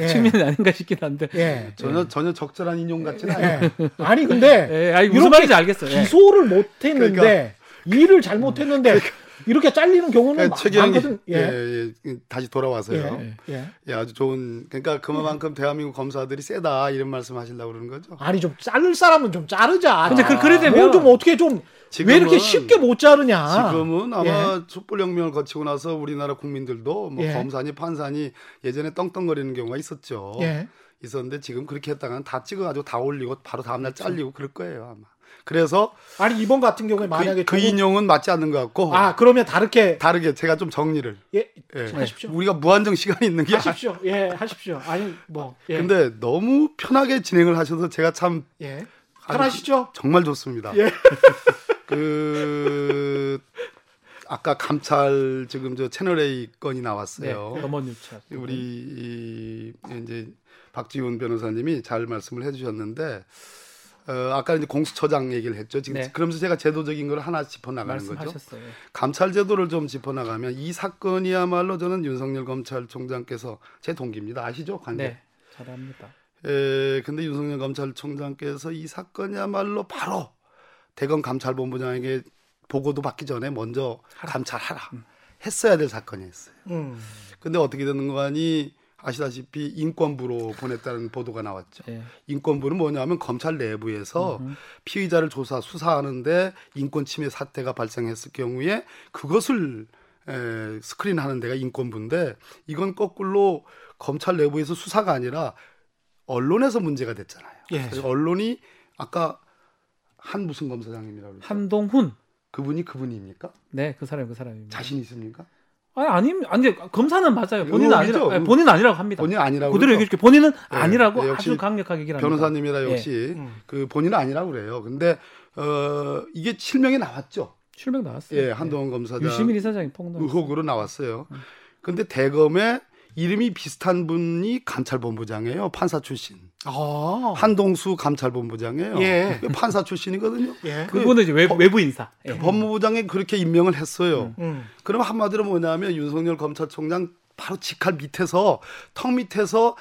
예. 측면이 아닌가 싶긴 한데. 예. 전혀 전혀 적절한 인용 같지는 않아요. 예. 아니 근데 예, 아니 무슨 말인지 알겠어요. 예. 기소를 못했는데 그러니까. 일을 잘못했는데 이렇게 잘리는 경우는 그러니까 많거든. 예. 예. 예, 다시 돌아와서요. 예. 예. 예, 아주 좋은 그러니까 그만큼 대한민국 검사들이 세다 이런 말씀 하시려고 그러는 거죠. 아니 좀 자를 사람은 좀 자르자. 근데 그 그래 되면 뭘좀 어떻게 좀 왜 이렇게 쉽게 못 자르냐? 지금은 아마 촛불혁명을 거치고 나서 우리나라 국민들도 뭐 예. 검사니 판사니 예전에 떵떵거리는 경우가 있었죠. 예. 있었는데 지금 그렇게 했다가는 다 찍어가지고 다 올리고 바로 다음날 잘리고 그럴 거예요 아마. 그래서 아니 이번 같은 경우에 만약에 그, 그 인용은 맞지 않는 것 같고 아 그러면 다르게 다르게 제가 좀 정리를. 예 예. 하십시오. 우리가 무한정 시간이 있는 게 하십시오. 예 하십시오. 아니 뭐 예. 근데 너무 편하게 진행을 하셔서 제가 참 예 편하시죠? 정말 좋습니다. 예. 그 아까 감찰 지금 저 채널 A 건이 네. 나왔어요. 검언 유착. 우리 이, 이제 박지훈 변호사님이 잘 말씀을 해주셨는데 어, 아까 이제 공수처장 얘기를 했죠. 지금 네. 그러면서 제가 제도적인 걸 하나 짚어 나가는 거죠. 감찰 제도를 좀 짚어 나가면 이 사건이야말로 저는 윤석열 검찰총장께서 제 동기입니다. 아시죠? 관계. 네. 잘합니다. 에, 근데 윤석열 검찰총장께서 이 사건이야말로 바로 대검 감찰본부장에게 보고도 받기 전에 먼저 감찰하라 했어야 될 사건이었어요. 음. 근데 어떻게 되는 거 아니 아시다시피 인권부로 보냈다는 보도가 나왔죠. 예. 인권부는 뭐냐면 검찰 내부에서 피의자를 조사 수사하는데 인권 침해 사태가 발생했을 경우에 그것을 에, 스크린하는 데가 인권부인데 이건 거꾸로 검찰 내부에서 수사가 아니라 언론에서 문제가 됐잖아요. 예. 언론이 아까 한 무슨 검사장님이라고 그랬죠? 한동훈. 그분이 그분입니까? 네, 그 사람이 그 사람입니다. 자신 있습니까? 아니, 아니, 아니, 검사는 맞아요. 본인은? 아니라, 아니, 본인은 아니라고 합니다. 본인 아니라고 그대로 그러죠? 얘기해 줄게. 본인은 아니라고 네, 아주 강력하게 얘기를 합니다. 변호사님이라 예. 역시 음. 그 본인은 아니라고 그래요. 근데 어 이게 실명이 나왔죠. 실명 나왔어요. 예, 한동훈 검사장 유시민 이사장이 폭로. 의혹으로 나왔어요. 근데 대검에 이름이 비슷한 분이 감찰본부장이에요. 판사 출신. 아. 한동수 감찰본부장이에요. 예. 판사 출신이거든요. 예. 그분은 이제 외, 법- 외부 인사. 예. 법무부장이 그렇게 임명을 했어요. 음. 그럼 한마디로 뭐냐면 윤석열 검찰총장 바로 직할 밑에서 턱 밑에서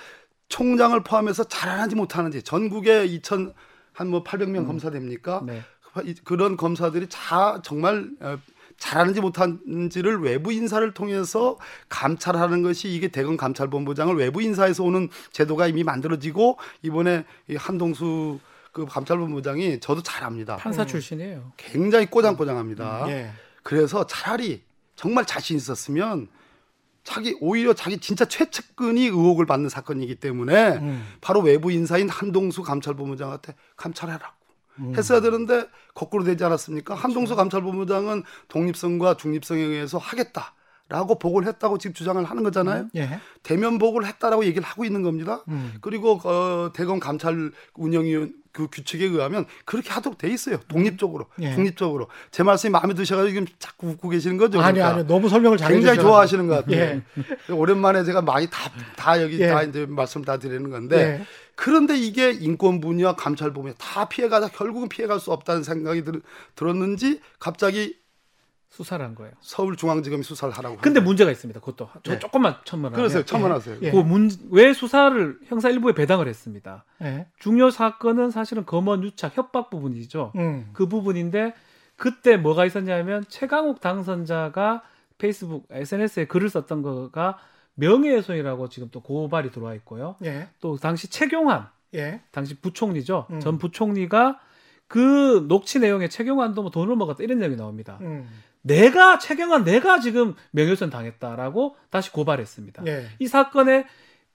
총장을 포함해서 잘하는지 못하는지 전국에 2천 한뭐 800명 검사 됩니까? 네. 이- 그런 검사들이 자 정말 어, 잘하는지 못하는지를 외부 인사를 통해서 감찰하는 것이 이게 대검 감찰본부장을 외부 인사에서 오는 제도가 이미 만들어지고 이번에 이 한동수 그 감찰본부장이 저도 잘합니다. 판사 출신이에요. 굉장히 꼬장꼬장합니다. 예. 그래서 차라리 정말 자신 있었으면 자기 오히려 자기 진짜 최측근이 의혹을 받는 사건이기 때문에 음. 바로 외부 인사인 한동수 감찰본부장한테 감찰해라고 음. 했어야 되는데 거꾸로 되지 않았습니까? 한동수 감찰본부장은 독립성과 중립성에 의해서 하겠다 라고 보고를 했다고 지금 주장을 하는 거잖아요. 예. 대면 보고를 했다라고 얘기를 하고 있는 겁니다. 음. 그리고 어, 대검 감찰 운영위원 그 규칙에 의하면 그렇게 하도록 돼 있어요. 독립적으로, 예. 중립적으로. 제 말씀이 마음에 드셔가지고 지금 자꾸 웃고 계시는 거죠. 아니 그러니까. 아니 너무 설명을 잘 굉장히. 좋아하시는 것 같아요. 예. 오랜만에 제가 많이 다, 다 여기 예. 다 이제 말씀 다 드리는 건데 예. 그런데 이게 인권 분야 감찰 분야 다 피해가다 결국은 피해갈 수 없다는 생각이 들, 들었는지 갑자기 수사를 한 거예요. 서울중앙지검이 수사를 하라고. 근데 문제가 있습니다. 그것도 저 네. 조금만 첨언하면. 그러세요. 첨언하세요. 예. 그 문, 왜 수사를 형사 일부에 배당을 했습니다. 예. 중요 사건은 사실은 검언 유착 협박 부분이죠. 음. 그 부분인데 그때 뭐가 있었냐면 최강욱 당선자가 페이스북 SNS에 글을 썼던 거가 명예훼손이라고 지금 또 고발이 들어와 있고요. 예. 또 당시 최경환 예. 당시 부총리죠. 음. 전 부총리가 그 녹취 내용에 최경환도 뭐 돈을 먹었다 이런 내용이 나옵니다. 음. 내가 최경환 내가 지금 명예훼손 당했다라고 다시 고발했습니다. 예. 이 사건에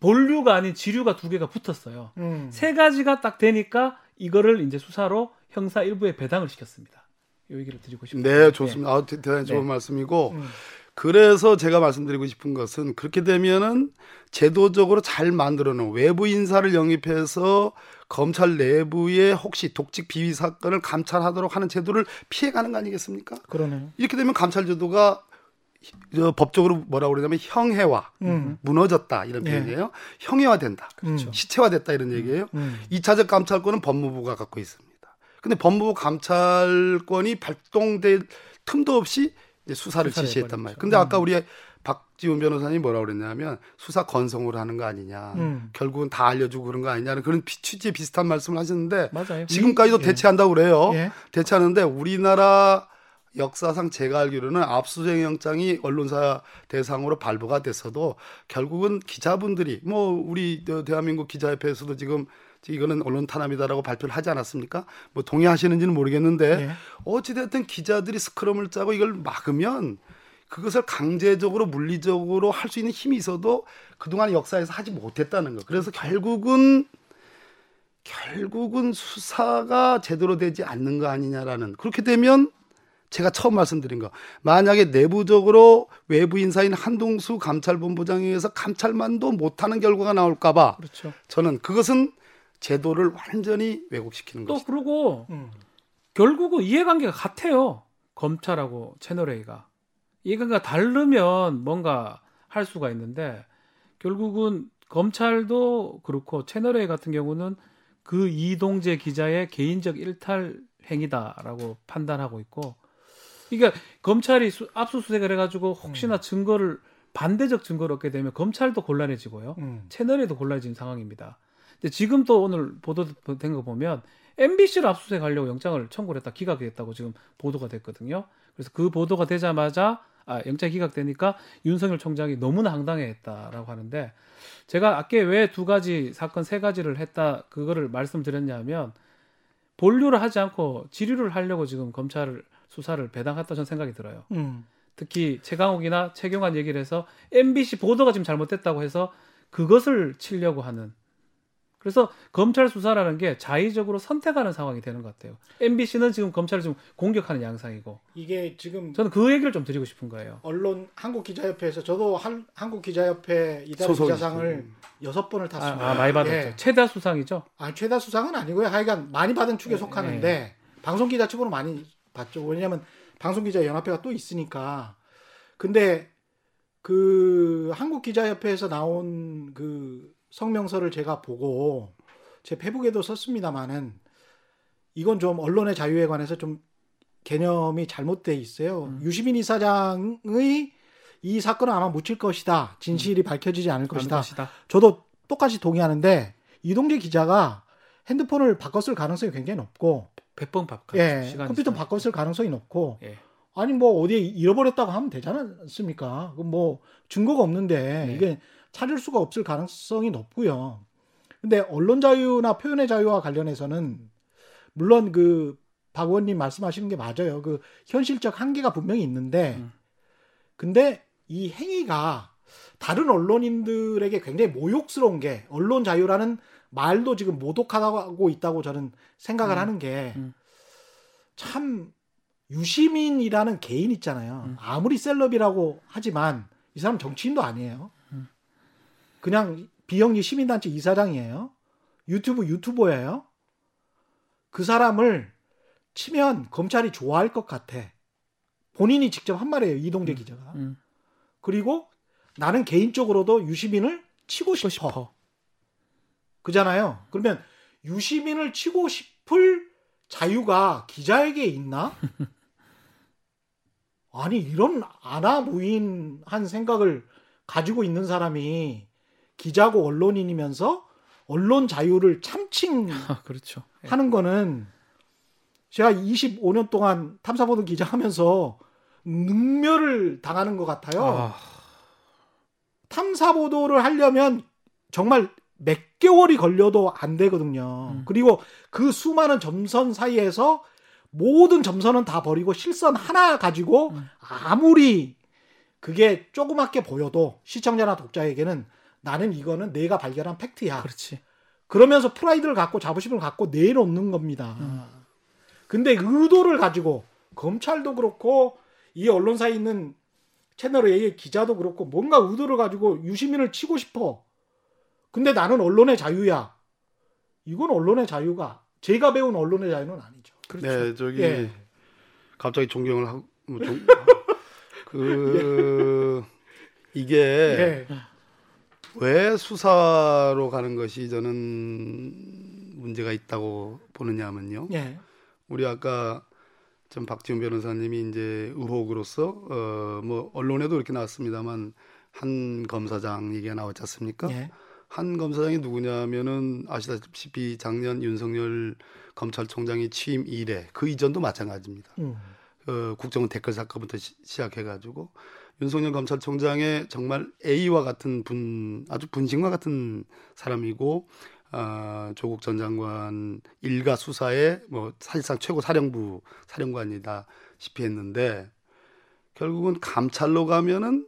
본류가 아닌 지류가 두 개가 붙었어요. 음. 세 가지가 딱 되니까 이거를 이제 수사로 형사 일부에 배당을 시켰습니다. 이 얘기를 드리고 싶습니다. 네, 좋습니다. 아, 대- 대단히 좋은 네. 말씀이고 음. 그래서 제가 말씀드리고 싶은 것은 그렇게 되면은 제도적으로 잘 만들어 놓은 외부 인사를 영입해서 검찰 내부에 혹시 독직 비위 사건을 감찰하도록 하는 제도를 피해가는 거 아니겠습니까? 그러네요. 이렇게 되면 감찰 제도가 저 법적으로 뭐라고 그러냐면 형해화, 음. 무너졌다 이런 네. 표현이에요. 형해화된다, 그렇죠. 시체화됐다 이런 얘기예요. 음. 이차적 감찰권은 법무부가 갖고 있습니다. 근데 법무부 감찰권이 발동될 틈도 없이 수사를 수사를 지시했단. 말이에요. 근데 아까 우리 박지훈 변호사님이 뭐라고 그랬냐면 수사 건성으로 하는 거 아니냐. 음. 결국은 다 알려주고 그런 거 아니냐는 그런 비- 취지의 비슷한 말씀을 하셨는데 맞아요. 지금까지도 예. 대체한다고 그래요. 예. 대체하는데 우리나라 역사상 제가 알기로는 압수수색 영장이 언론사 대상으로 발부가 됐어도 결국은 기자분들이 뭐 우리 저 대한민국 기자협회에서도 지금 이거는 언론 탄압이다라고 발표를 하지 않았습니까? 뭐 동의하시는지는 모르겠는데 예. 어찌됐든 기자들이 스크럼을 짜고 이걸 막으면 그것을 강제적으로 물리적으로 할 수 있는 힘이 있어도 그동안 역사에서 하지 못했다는 거. 그래서 결국은 결국은 수사가 제대로 되지 않는 거 아니냐라는 그렇게 되면 제가 처음 말씀드린 거 만약에 내부적으로 외부 인사인 한동수 감찰본부장에 의해서 감찰만도 못하는 결과가 나올까봐 그렇죠. 저는 그것은 제도를 완전히 왜곡시키는 또 것이다. 그러고 음. 결국은 이해관계가 같아요. 검찰하고 채널A가 이해관계가 다르면 뭔가 할 수가 있는데 결국은 검찰도 그렇고 채널A 같은 경우는 그 이동재 기자의 개인적 일탈 행위다라고 판단하고 있고 그러니까 검찰이 수- 압수수색을 해가지고 혹시나 증거를 반대적 증거를 얻게 되면 검찰도 곤란해지고요. 음. 채널에도 곤란해진 상황입니다. 근데 지금 또 오늘 보도된 거 보면 MBC를 압수수색하려고 영장을 청구를 했다 기각이 됐다고 지금 보도가 됐거든요. 그래서 그 보도가 되자마자 아, 영장 기각되니까 윤석열 총장이 너무나 황당해했다라고 하는데 제가 아까 왜 두 가지 사건 세 가지를 했다 그거를 말씀드렸냐면 본류를 하지 않고 지류를 하려고 지금 검찰 수사를 배당했다 저는 생각이 들어요. 음. 특히 최강욱이나 최경환 얘기를 해서 MBC 보도가 지금 잘못됐다고 해서 그것을 치려고 하는 그래서 검찰 수사라는 게 자의적으로 선택하는 상황이 되는 것 같아요. MBC는 지금 검찰을 좀 공격하는 양상이고 이게 지금 저는 그 얘기를 좀 드리고 싶은 거예요. 언론 한국 기자협회에서 저도 한, 한국 기자협회 이달. 기자상을 여섯 번을 아, 탔습니다. 아, 많이 받았죠. 예. 최다 수상이죠. 아, 최다 수상은 아니고요. 하여간 많이 받은 축에 네, 속하는데 방송 기자 측으로 많이 받죠. 왜냐하면 방송 기자 연합회가 또 있으니까. 근데 그 한국 기자협회에서 나온 그 성명서를 제가 보고 제 페북에도 썼습니다마는 이건 좀 언론의 자유에 관해서 좀 개념이 잘못돼 있어요. 음. 유시민 이사장의 이 사건은 아마 묻힐 것이다. 진실이 밝혀지지 않을 것이다. 것이다. 저도 똑같이 동의하는데 이동재 기자가 핸드폰을 바꿨을 가능성이 굉장히 높고 100번 바꿔. 예, 컴퓨터. 바꿨을 가능성이 높고 예. 아니 뭐 어디에 잃어버렸다고 하면 되지 않습니까? 그뭐 증거가 없는데 네. 이게 찾을 수가 없을 가능성이 높고요. 근데 언론 자유나 표현의 자유와 관련해서는 물론 그박 의원님 말씀하시는 게 맞아요. 그 현실적 한계가 분명히 있는데 음. 근데 이 행위가 다른 언론인들에게 굉장히 모욕스러운 게 언론 자유라는 말도 지금 모독하고 있다고 저는 생각을 음. 하는 게 음. 참 유시민이라는 개인 있잖아요. 음. 아무리 셀럽이라고 하지만 이 사람 정치인도 아니에요. 음. 그냥 비영리 시민단체 이사장이에요. 유튜브 유튜버예요. 그 사람을 치면 검찰이 좋아할 것 같아. 본인이 직접 한 말이에요. 이동재 기자가. 음. 그리고 나는 개인적으로도 유시민을 치고 싶어. 치고 싶어. 그잖아요. 그러면 유시민을 치고 싶을 자유가 기자에게 있나? 아니 이런 아나무인한 생각을 가지고 있는 사람이 기자고 언론인이면서 언론 자유를 참칭하는 아, 그렇죠. 예. 거는 제가 25년 동안 탐사보도 기자하면서 능멸을 당하는 것 같아요. 아, 탐사 보도를 하려면 정말 몇 개월이 걸려도 안 되거든요. 음. 그리고 그 수많은 점선 사이에서 모든 점선은 다 버리고 실선 하나 가지고 음. 아무리 그게 조그맣게 보여도 시청자나 독자에게는 나는 이거는 내가 발견한 팩트야. 그렇지. 그러면서 프라이드를 갖고 자부심을 갖고 내놓는 겁니다. 음. 근데 의도를 가지고 검찰도 그렇고 이 언론사에 있는 채널 A의 기자도 그렇고 뭔가 의도를 가지고 유시민을 치고 싶어. 근데 나는 언론의 자유야. 이건 언론의 자유가 제가 배운 언론의 자유는 아니죠. 그렇죠. 네, 저기 예. 갑자기 존경을 하고 뭐 좀, 그 이게 예. 왜 수사로 가는 것이 저는 문제가 있다고 보느냐면요. 예. 우리 아까 전 박지훈 변호사님이 이제 의혹으로서 어 뭐 언론에도 이렇게 나왔습니다만 한 검사장 얘기가 나왔지 않습니까? 예. 한 검사장이 누구냐면은 아시다시피 작년 윤석열 검찰총장이 취임 이래 그 이전도 마찬가지입니다. 음. 어, 국정원 댓글 사건부터 시, 시작해가지고 윤석열 검찰총장의 정말 A와 같은 분 아주 분신과 같은 사람이고 아, 조국 전 장관 일가 수사에 뭐 사실상 최고 사령부 사령관이다시피 했는데 결국은 감찰로 가면은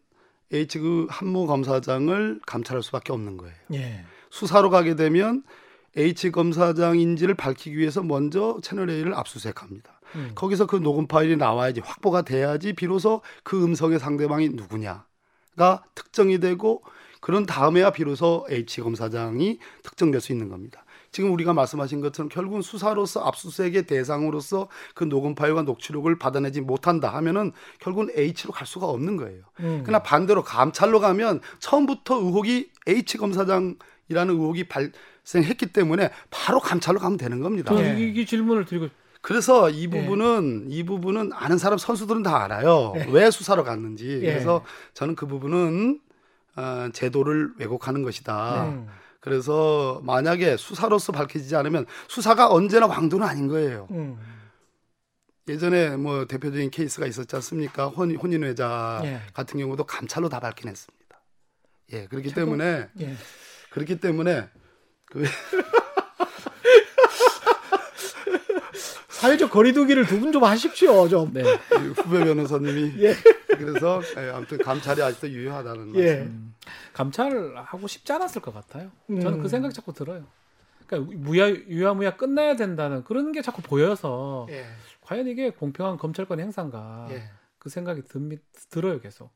H 그 한모 검사장을 감찰할 수밖에 없는 거예요. 예. 수사로 가게 되면 H 검사장인지를 밝히기 위해서 먼저 채널 A를 압수수색합니다. 음. 거기서 그 녹음 파일이 나와야지 확보가 돼야지 비로소 그 음성의 상대방이 누구냐가 특정이 되고 그런 다음에야 비로소 H 검사장이 특정될 수 있는 겁니다. 지금 우리가 말씀하신 것처럼 결국은 수사로서 압수수색의 대상으로서 그 녹음 파일과 녹취록을 받아내지 못한다 하면은 결국은 H로 갈 수가 없는 거예요. 음. 그러나 반대로 감찰로 가면 처음부터 의혹이 H 검사장 이라는 의혹이 발생했기 때문에 바로 감찰로 가면 되는 겁니다. 저는 예. 이, 이 질문을 드리고 그래서 이 부분은 이 부분은 아는 사람 선수들은 다 알아요. 왜 수사로 갔는지. 예. 그래서 저는 그 부분은 어, 제도를 왜곡하는 것이다. 음. 그래서 만약에 수사로서 밝혀지지 않으면 수사가 언제나 왕도는 아닌 거예요. 음. 예전에 뭐 대표적인 케이스가 있었지 않습니까? 혼, 혼인회자 예. 같은 경우도 감찰로 다 밝혀냈습니다. 예, 그렇기 최고. 때문에 예. 그렇기 때문에 그 사회적 거리두기를 두 분 좀 하십시오. 좀. 네. 후배 변호사님이 예. 그래서 예, 아무튼 감찰이 아직도 유효하다는 예. 말씀. 감찰하고 싶지 않았을 것 같아요. 저는 음. 그 생각 자꾸 들어요. 그러니까 무야 유야무야 끝나야 된다는 그런 게 자꾸 보여서 예. 과연 이게 공평한 검찰권 행사인가 예. 그 생각이 듭니, 들어요 계속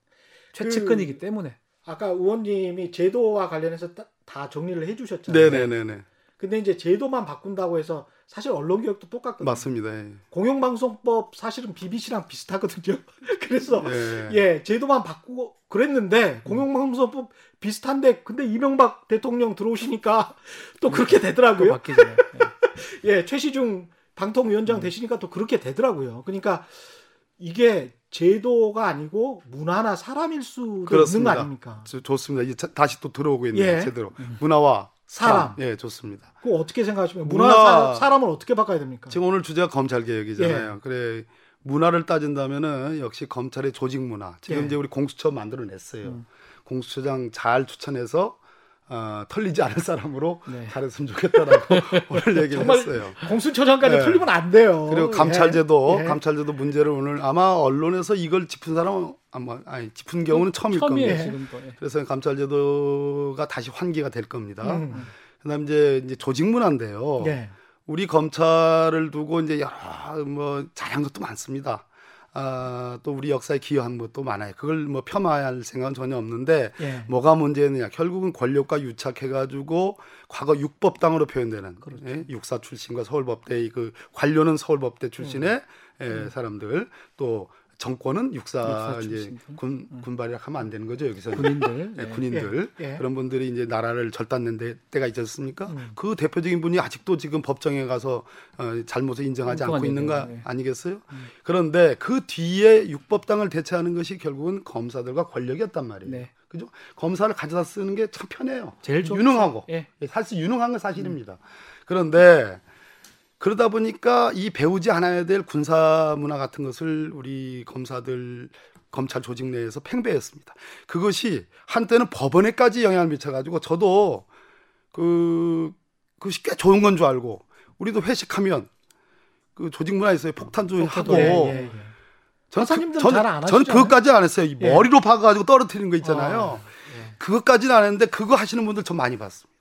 최측근이기 때문에 아까 의원님이 제도와 관련해서 다, 다 정리를 해주셨잖아요. 네네네네 근데 이제 제도만 바꾼다고 해서 사실 언론 개혁도 똑같거든요. 맞습니다. 예. 공영방송법 사실은 BBC랑 비슷하거든요. 그래서 예. 예 제도만 바꾸고 그랬는데 공영방송법 비슷한데 근데 이명박 대통령 들어오시니까 또 그렇게 또 되더라고요. 바뀌잖아요. 예. 예 최시중 방통위원장 되시니까 또 그렇게 되더라고요. 그러니까 이게 제도가 아니고 문화나 사람일 수도 있는 거 그렇습니다. 아닙니까? 저- 좋습니다. 이제 자- 다시 또 들어오고 있네요. 예. 제대로 문화와 사람. 예, 좋습니다. 그거 어떻게 생각하십니까? 문화, 문화- 사, 람을 어떻게 바꿔야 됩니까? 지금 오늘 주제가 검찰 예. 개혁이잖아요. 그래 문화를 따진다면은 역시 검찰의 조직 문화. 지금 예. 이제 우리 공수처 만들어냈어요. 음. 공수처장 잘 추천해서 어, 털리지 않을 사람으로 네. 잘했으면 좋겠다라고 오늘 얘기를 했어요. 공수처장까지 예. 틀리면 안 돼요. 그리고 감찰제도 예. 감찰제도 문제를 오늘 아마 언론에서 이걸 짚은 사람은 아마 아니 짚은 경우는 처음일 처음이에요 겁니다. 예. 그래서 감찰제도가 다시 환기가 될 겁니다. 음. 그다음 이제 이제 조직 문화인데요. 예. 우리 검찰을 두고 이제 여러 뭐 잘한 것도 많습니다. 아, 또 우리 역사에 기여한 것도 많아요. 그걸 뭐 폄하할 생각은 전혀 없는데 예. 뭐가 문제느냐? 결국은 권력과 유착해가지고 과거 육법당으로 표현되는 그렇죠. 예, 육사 출신과 서울법대 그 관료는 서울법대 출신의 음. 예, 사람들 또 정권은 육사, 육사 이제. 군 군발이라 하면 안 되는 거죠 여기서 군인들. 예, 예. 군인들 예, 예. 그런 분들이 이제 나라를 절단낸 데, 때가 있지 않습니까? 음. 그 대표적인 분이 아직도 지금 법정에 가서 어, 잘못을 인정하지 않고 엉뚱한 있는 거 얘기예요. 예. 아니겠어요? 그런데 그 뒤에 육법당을 대체하는 것이 결국은 검사들과 권력이었단 말이에요. 네. 그죠? 검사를 가져다 쓰는 게 참 편해요. 제일. 유능하고 예. 예, 사실 유능한 건 사실입니다. 그런데 그러다 보니까 이 배우지 않아야 될 군사 문화 같은 것을 우리 검사들 검찰 조직 내에서 팽배했습니다. 그것이 한때는 법원에까지 영향을 미쳐가지고 저도 그 그것이 꽤 좋은 건 줄 알고 우리도 회식하면 그 조직 문화 있어요 폭탄 좀 하고 예, 예, 예. 저는 판사님들은 저는- 잘안 저는. 그것까지 안 했어요. 이 예. 머리로 박아가지고 떨어뜨리는 거 있잖아요. 어, 예. 그것까지는 안 했는데 그거 하시는 분들 좀 많이 봤습니다.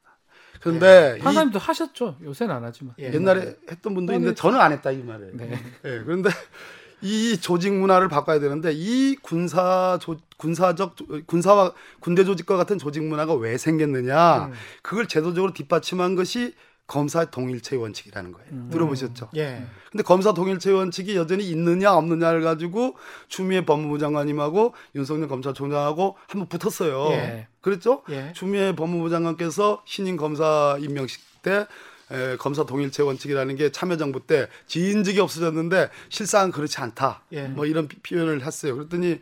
그런데 이 판사님도 하셨죠. 요새는 안 하지만. 예. 옛날에 했던 분도 있는데 저는 안 했다 이 말이에요. 네. 예, 그런데 이 조직 문화를 바꿔야 되는데 이 군사 조, 군사적 조- 군사와 군대 조직과 같은 조직 문화가 왜 생겼느냐? 음. 그걸 제도적으로 뒷받침한 것이 검사 동일체 원칙이라는 거예요. 음. 들어보셨죠? 예. 근데 검사 동일체 원칙이 여전히 있느냐 없느냐를 가지고 추미애 법무부 장관님하고 윤석열 검찰총장하고 한번 붙었어요. 예. 그랬죠? 예. 추미애 법무부 장관께서 신임 검사 임명식 때 에, 검사 동일체 원칙이라는 게 참여정부 때 지인직이 없어졌는데 실상은 그렇지 않다. 예. 뭐 이런 피- 표현을 했어요. 그랬더니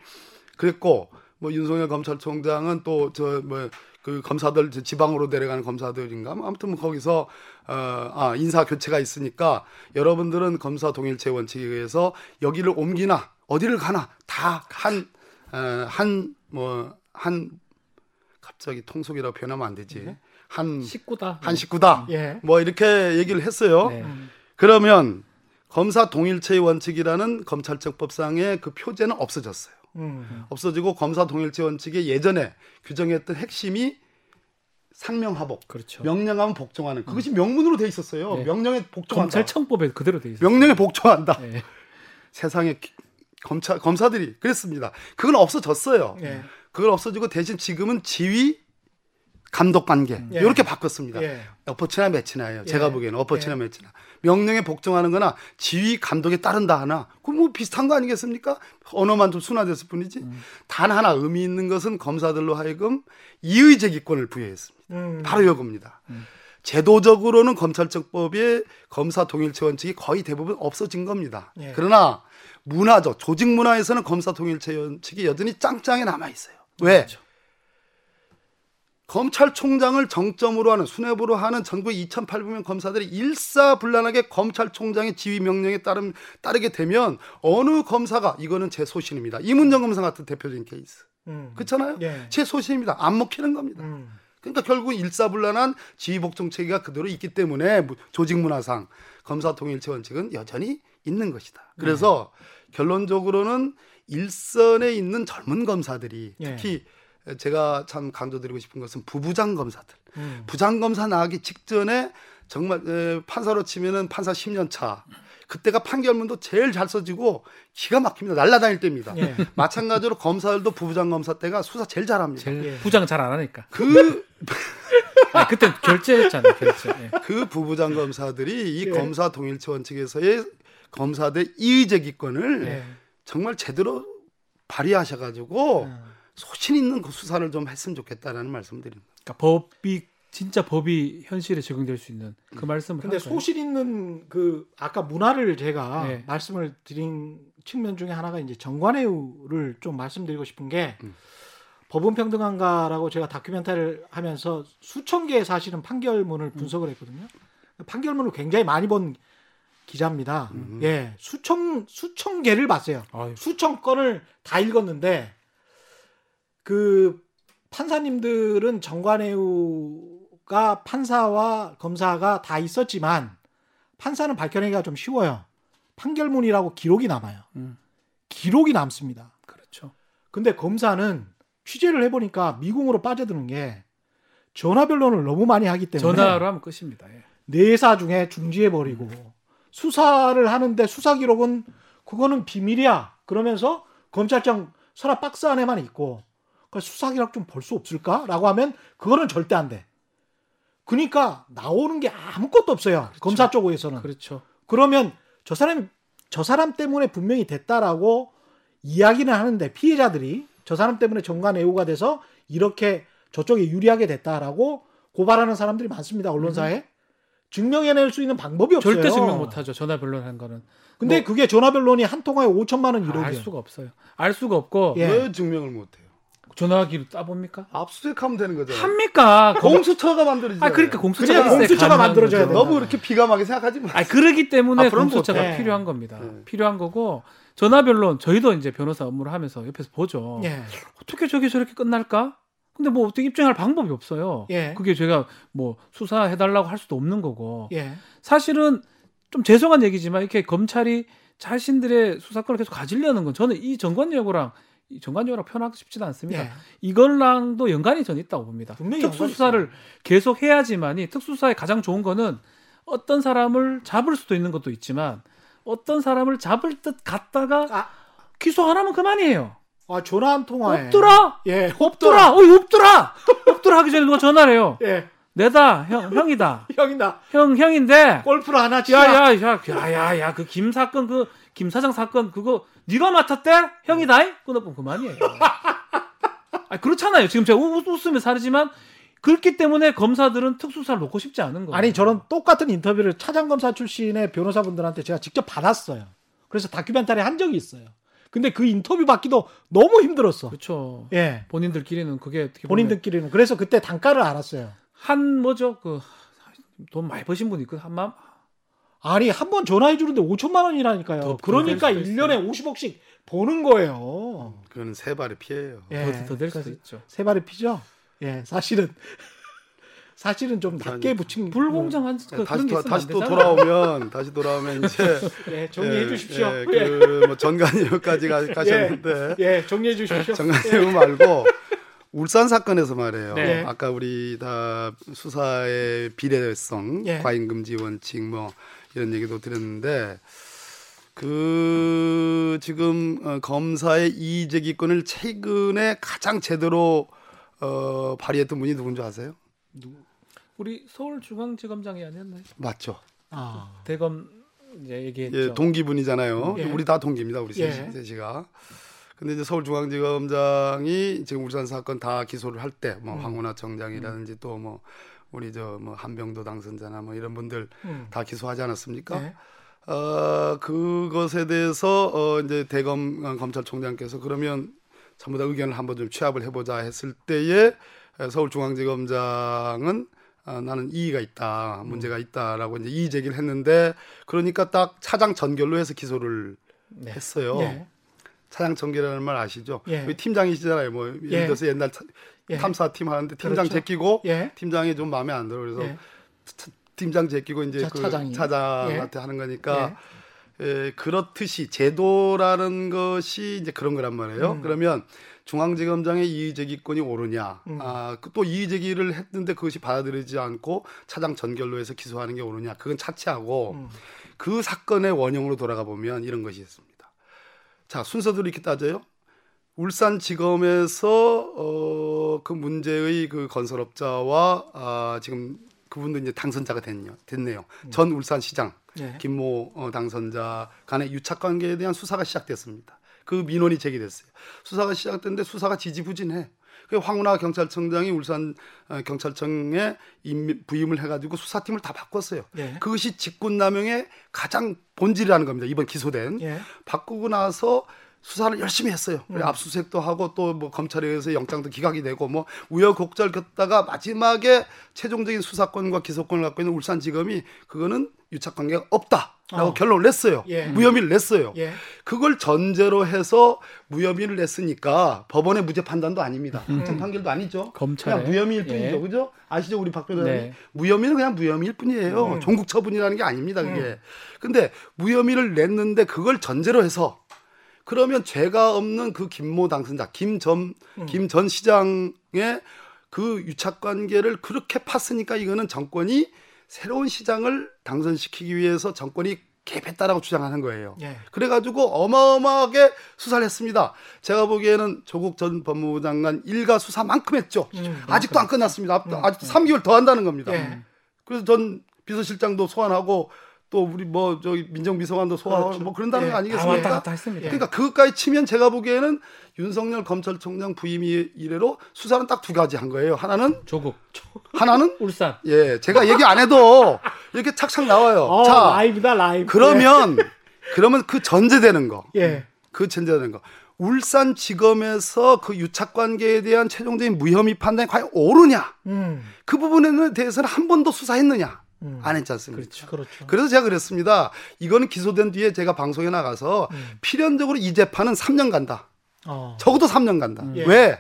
그랬고 뭐 윤석열 검찰총장은 또 저뭐 그 검사들 저 지방으로 내려가는 검사들인가 뭐 아무튼 뭐 거기서 어, 아, 인사 교체가 있으니까 여러분들은 검사 동일체 원칙에 의해서 여기를 옮기나 어디를 가나 다 한 한 뭐한 갑자기 통속이라고 표현하면 안 되지 한 식구다. 한 식구다. 예. 뭐 이렇게 얘기를 했어요. 네. 그러면 검사 동일체의 원칙이라는 검찰청법상의 그 표제는 없어졌어요. 음. 없어지고 검사 동일체 원칙의 예전에 규정했던 핵심이 상명하복, 그렇죠. 명령하면 복종하는 그것이 명문으로 돼 있었어요. 네. 명령에 복종한다. 검찰청법에 그대로 돼 있어요. 명령에 복종한다. 네. 세상에 기- 검찰 검사들이 그랬습니다. 그건 없어졌어요. 예. 그걸 없어지고 대신 지금은 지휘 감독 관계 예. 이렇게 바꿨습니다. 예. 어퍼치나 매치나예요. 예. 제가 보기에는 어퍼치나 예. 매치나. 명령에 복종하는 거나 지휘 감독에 따른다 하나. 그뭐 비슷한 거 아니겠습니까? 언어만 좀 순화됐을 뿐이지. 음. 단 하나 의미 있는 것은 검사들로 하여금 이의 제기권을 부여했습니다. 음. 바로 이겁니다. 제도적으로는 검찰청법에 검사 동일체 원칙이 거의 대부분 없어진 겁니다. 예. 그러나 문화적 조직 문화에서는 검사 동일체 원칙이 여전히 짱짱에 남아 있어요. 왜? 그렇죠. 검찰총장을 정점으로 하는 수뇌부로 하는 전국 2,800명 검사들이 일사불란하게 검찰총장의 지휘 명령에 따름 따르게 되면 어느 검사가 이거는 제 소신입니다. 이문정 검사 같은 대표적인 케이스. 음. 그렇잖아요. 예. 제 소신입니다. 안 먹히는 겁니다. 음. 그러니까 결국 일사불란한 지휘복종 체계가 그대로 있기 때문에 무- 조직 문화상 검사 통일체 원칙은 여전히 있는 것이다. 그래서 결론적으로는 일선에 있는 젊은 검사들이 예. 특히 제가 참 강조드리고 싶은 것은 부부장 검사들. 음. 부장 검사 나가기 직전에 정말 에, 판사로 치면은 판사 10년 차. 그때가 판결문도 제일 잘 써지고 기가 막힙니다. 날라다닐 때입니다. 예. 마찬가지로 검사들도 부부장 검사 때가 수사 제일 잘합니다. 제일 예. 부장 잘 안 하니까. 그 아, 그때 결제했잖아요. 결제. 예. 그 부부장 검사들이 이 예. 검사 동일체 원칙에서의 검사들 이의제기권을 예. 정말 제대로 발휘하셔가지고 음. 소신 있는 그 수사를 좀 했으면 좋겠다라는 말씀드립니다. 그러니까 법이 진짜 법이 현실에 적용될 수 있는 그 말씀을 근데. 소실 있는 그 아까 문화를 제가 네. 말씀을 드린 측면 중에 하나가 이제 정관예우를 좀 말씀드리고 싶은 게 음. 법은 평등한가라고 제가 다큐멘터리를 하면서 수천 개의 사실은 판결문을 분석을 했거든요. 판결문을 굉장히 많이 본 기자입니다. 음. 예, 수천 수천 개를 봤어요. 아유, 수천 건을 다 읽었는데 그 판사님들은 정관예우가 판사와 검사가 다 있었지만 판사는 밝혀내기가 좀 쉬워요. 판결문이라고 기록이 남아요. 음. 기록이 남습니다. 그렇죠. 근데 검사는 취재를 해보니까 미궁으로 빠져드는 게 전화 변론을 너무 많이 하기 때문에 전화로 하면 끝입니다. 예. 내사 중에 중지해 버리고 수사를 하는데 수사 기록은 그거는 비밀이야. 그러면서 검찰청 서랍 박스 안에만 있고 그 수사 기록 좀볼 수 없을까?라고 하면 그거는 절대 안 돼. 그러니까 나오는 게 아무것도 없어요. 검사 쪽에서는. 그렇죠. 그러면 저 사람이 저 사람 때문에 분명히 됐다라고 이야기는 하는데 피해자들이 저 사람 때문에 정관 애우가 돼서 이렇게 저쪽에 유리하게 됐다라고 고발하는 사람들이 많습니다 언론사에 증명해낼 수 있는 방법이 없어요. 절대 증명 못하죠. 전화 변론한 거는 근데 뭐- 그게 전화 변론이 한 통화에 5천만 원알 이러게. 수가 없어요. 알 수가 없고 예. 왜 증명을 못해요? 전화기로 따봅니까? 압수수색하면 되는 거잖아요. 합니까? 공... 공수처가 만들어지죠. 아 그러니까 공수처가 공수처가 만들어져야 거죠. 된다. 너무 이렇게 비감하게 생각하지 마. 아 그러기 때문에 앞으로는 공수처가 못해. 필요한 겁니다. 네. 필요한 거고 전화 변론 저희도 이제 변호사 업무를 하면서 옆에서 보죠. 예. 어떻게 저게 저렇게 끝날까? 근데 뭐 어떻게 입증할 방법이 없어요. 예. 그게 제가 뭐 수사해 달라고 할 수도 없는 거고. 예. 사실은 좀 죄송한 얘기지만 이렇게 검찰이 자신들의 수사권을 계속 가지려는 건 저는 이 정관여고랑 이 정관여고랑 표현하고 싶지는 않습니다. 예. 이걸랑도 연관이 전 있다고 봅니다. 특수수사를 계속 해야지만이 특수수사의 가장 좋은 거는 어떤 사람을 잡을 수도 있는 것도 있지만 어떤 사람을 잡을 듯 갔다가 아, 기소 안 하면 그만이에요. 아 전화 한 통화에 없더라. 예. 없더라. 어이 없더라. 없더라 하기 전에 누가 전화를 해요. 예. 내다 형 형이다. 형이다. 형 형인데 골프를 하나 치자. 야야야 야야야 그 김 사건 그 김 사장 사건 그거 네가 맡았대 형이다 끊어보면 그만이에요. 아 그렇잖아요. 지금 제가 웃, 웃으면서 하지만 그렇기 때문에 검사들은 특수사를 놓고 싶지 않은 거예요. 아니 저는 똑같은 인터뷰를 차장검사 출신의 변호사분들한테 제가 직접 받았어요. 그래서 다큐멘터리 한 적이 있어요. 근데 그 인터뷰 받기도 너무 힘들었어. 그렇죠. 예. 본인들끼리는 그게 본인들끼리는 그래서 그때 단가를 알았어요. 한 뭐죠 그 돈 많이 버신 분이 그 한맘 아니 한 번 전화해 주는데 5천만 원이라니까요. 더 그러니까 될 수도 1년에 50억씩 버는 거예요. 그거는 세 발의 피해예요. 예. 더될 수도 있죠. 세 발의 피죠. 예, 사실은 사실은 좀 낮게 붙인 불공정한 그, 다시 그런 게 또, 있으면 다시 안 또. 돌아오면 다시 돌아오면 이제 예, 정리해 주십시오. 예, 예, 그뭐 전관예우까지 가- 가셨는데 예, 정리해 주십시오. 정관예우 말고 울산 사건에서 말이에요. 네. 아까 우리 다 수사의 비례성, 예. 과잉금지 원칙 뭐 이런 얘기도 드렸는데 그 지금 어, 검사의 이의제기권을 최근에 가장 제대로 어, 발휘했던 분이 누군지 아세요? 우리 서울중앙지검장이 아니었나요? 맞죠. 아, 대검 이제 얘기했죠. 예, 동기분이잖아요. 예. 우리 다 동기입니다. 우리 예. 셋이, 셋이가. 근데 이제 서울중앙지검장이 지금 울산 사건 다 기소를 할 때, 뭐 음. 황운하 청장이라든지 또뭐 우리 저 뭐 한병도 당선자나 뭐 이런 분들 음. 다 기소하지 않았습니까? 네. 어, 그것에 대해서 어, 이제 대검 어, 검찰총장께서 그러면 전부 다 의견을 한번 좀 취합을 해보자 했을 때에 에, 서울중앙지검장은 아, 나는 이의가 있다, 문제가 있다라고 이제 이의 제기를 했는데 그러니까 딱 차장 전결로 해서 기소를 네. 했어요. 예. 차장 전결이라는 말 아시죠? 예. 왜 팀장이시잖아요. 뭐 예를 예. 들어서 옛날 차- 예. 탐사팀 하는데 팀장 그렇죠. 제끼고 예. 팀장이 좀 마음에 안 들어 그래서 예. 차- 팀장 제끼고 이제 차- 그 차장이. 차장한테 예. 하는 거니까 에, 그렇듯이 제도라는 것이 이제 그런 거란 말이에요. 음. 그러면 중앙지검장의 이의제기권이 오르냐? 음. 아, 그또 이의제기를 했는데 그것이 받아들이지 않고 차장 전결로 해서 기소하는 게 오르냐? 그건 차치하고 음. 그 사건의 원형으로 돌아가 보면 이런 것이 있습니다. 자, 순서대로 이렇게 따져요. 울산지검에서 어, 그 문제의 그 건설업자와 아, 지금 그분도 이제 당선자가 됐네요. 됐네요. 전 울산시장 예. 김모 어, 당선자 간의 유착 관계에 대한 수사가 시작됐습니다. 그 민원이 제기됐어요. 수사가 시작됐는데 수사가 지지부진해. 그 황운하 경찰청장이 울산 어, 경찰청에 임미- 부임을 해가지고 수사팀을 다 바꿨어요. 예. 그것이 직권남용의 가장 본질이라는 겁니다. 이번 기소된 예. 바꾸고 나서 수사를 열심히 했어요. 음. 그래, 압수수색도 하고 또 뭐 검찰에 의해서 영장도 기각이 되고 뭐 우여곡절 겪다가 마지막에 최종적인 수사권과 기소권을 갖고 있는 울산지검이 그거는 유착 관계가 없다라고 어. 결론을 냈어요. 예. 무혐의를 냈어요. 예. 그걸 전제로 해서 무혐의를 냈으니까 법원의 무죄 판단도 아닙니다. 확정 판결도 아니죠. 검찰에. 그냥 무혐의일 예. 뿐이죠. 그죠? 아시죠? 우리 박 변호사님. 네. 무혐의는 그냥 무혐의일 뿐이에요. 음. 종국 처분이라는 게 아닙니다. 그게. 근데 무혐의를 냈는데 그걸 전제로 해서 그러면 죄가 없는 그 김모 당선자 김전 음. 김전 시장의 그 유착 관계를 그렇게 팠으니까 이거는 정권이 새로운 시장을 당선시키기 위해서 정권이 개입했다라고 주장하는 거예요. 예. 그래가지고 어마어마하게 수사를 했습니다. 제가 보기에는 조국 전 법무부 장관 일가 수사만큼 했죠. 음, 아직도 안 끝났습니다. 앞- 아직도 3개월 더 한다는 겁니다. 예. 그래서 전 비서실장도 소환하고 또 우리 뭐 저기 민정비서관도 소환하고 그렇죠. 뭐 그런다는 예, 거다 아니겠습니까? 왔다 갔다 했습니다. 그러니까 그것까지 치면 제가 보기에는 윤석열 검찰총장 부임 이래로 수사는 딱 두 가지 한 거예요. 하나는 조국, 하나는 울산. 예 제가 얘기 안 해도 이렇게 착착 나와요. 어, 자 라이브다 라이브. 그러면 그러면 그 전제되는 거. 예. 그 전제되는 거. 울산 지검에서 그 유착 관계에 대한 최종적인 무혐의 판단이 과연 옳으냐? 음. 그 부분에 대해서는 한 번도 수사했느냐? 음. 안 했지 않습니까? 그렇죠. 그렇죠. 그래서 제가 그랬습니다. 이거는 기소된 뒤에 제가 방송에 나가서 음. 필연적으로 이 재판은 3년 간다. 어. 적어도 3년 간다. 예. 왜?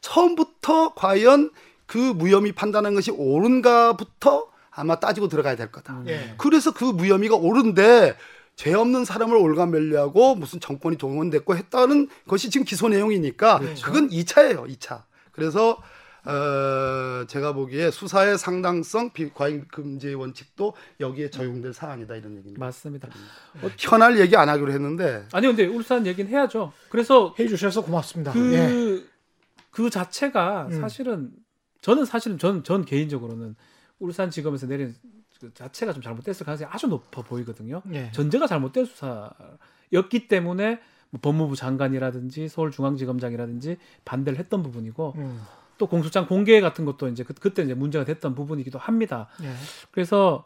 처음부터 과연 그 무혐의 판단한 것이 옳은가부터 아마 따지고 들어가야 될 거다. 예. 그래서 그 무혐의가 옳은데 죄 없는 사람을 올가매려고 무슨 정권이 동원됐고 했다는 것이 지금 기소 내용이니까 그렇죠. 그건 2차예요, 2차. 그래서 어, 제가 보기에 수사의 상당성, 비과잉 금지의 원칙도 여기에 적용될 사안이다 이런 얘기입니다. 맞습니다. 어, 현할 얘기 안 하기로 했는데 아니 근데 울산 얘기는 해야죠. 그래서 해 주셔서 고맙습니다. 그, 예. 그 자체가 음. 사실은 저는 사실은 전, 전 개인적으로는 울산 지검에서 내린 그 자체가 좀 잘못됐을 가능성이 아주 높아 보이거든요. 예. 전제가 잘못된 수사였기 때문에 뭐 법무부 장관이라든지 서울중앙지검장이라든지 반대를 했던 부분이고 음. 또 공소장 공개 같은 것도 이제 그, 그때 이제 문제가 됐던 부분이기도 합니다. 예. 그래서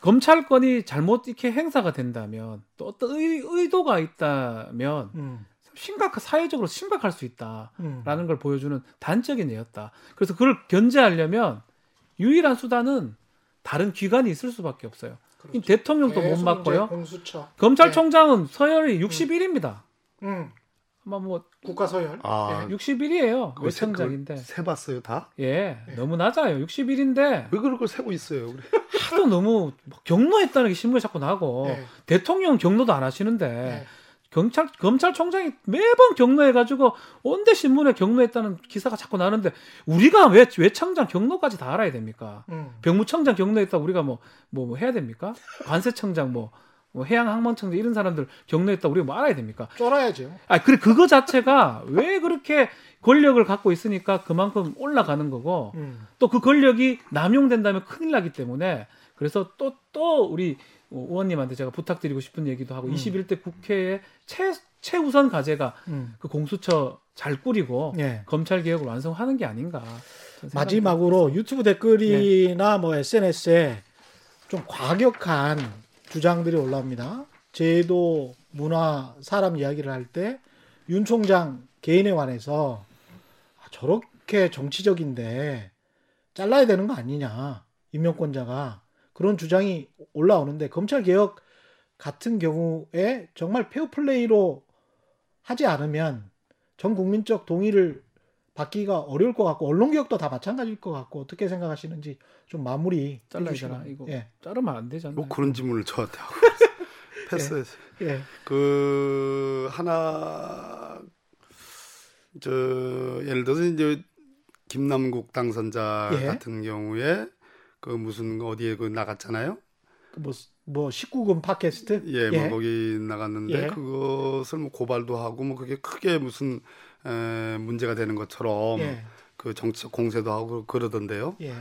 검찰권이 잘못 이렇게 행사가 된다면 또 어떤 의, 의도가 있다면 음. 심각 사회적으로 심각할 수 있다라는 음. 걸 보여주는 단적인 예였다. 그래서 그걸 견제하려면 유일한 수단은 다른 기관이 있을 수밖에 없어요. 이 대통령도 못 공수처. 검찰총장은 서열이 61입니다. 음. 아마 뭐 국가 서열. 아, 예. 61이에요. 그걸 세- 외청장인데. 그걸 세봤어요 다? 예, 너무 낮아요. 61인데 왜 그걸 세고 있어요? 우리? 하도 너무 막 경로했다는 게 신문에 자꾸 나고 예. 대통령 경로도 안 하시는데 예. 경찰 검찰총장이 매번 경로해가지고 온데 신문에 경로했다는 기사가 자꾸 나는데 우리가 왜 외청장 경로까지 다 알아야 됩니까? 음. 병무청장 경로했다 우리가 뭐뭐 뭐 해야 됩니까? 관세청장 뭐, 뭐 해양 항만청장 이런 사람들 경로했다 우리가 뭐 알아야 됩니까? 쫄아야죠. 아 그래 그거 자체가 왜 그렇게 권력을 갖고 있으니까 그만큼 올라가는 거고 음. 또그 권력이 남용된다면 큰일 나기 때문에 그래서 또또 우리 의원님한테 제가 부탁드리고 싶은 얘기도 하고 음. 21대 국회의 최 최우선 과제가 음. 그 공수처 잘 꾸리고 예. 검찰 개혁을 완성하는 게 아닌가. 마지막으로 유튜브 댓글이나 뭐 SNS에 좀 과격한 주장들이 올라옵니다. 제도, 문화, 사람 이야기를 할 때 윤 총장 개인에 관해서 아, 국회 정치적인데 잘라야 되는 거 아니냐 임명권자가 그런 주장이 올라오는데 검찰 개혁 같은 경우에 정말 페어플레이로 하지 않으면 전 국민적 동의를 받기가 어려울 것 같고 언론 개혁도 다 마찬가지일 것 같고 어떻게 생각하시는지 좀 마무리. 되나? 이거 예, 자르면 안 되잖아요. 뭐 그런 질문을 저한테 하고 패스했어요. 예, 그 하나 저 예를 들어서 이제 김남국 당선자 예. 같은 경우에 그 무슨 어디에 그 나갔잖아요. 뭐, 뭐 19금 팟캐스트 예, 뭐 거기 나갔는데 예. 그것을 뭐 고발도 하고 뭐 그게 크게 무슨 에, 문제가 되는 것처럼 예, 그 정치적 공세도 하고 그러던데요. 예,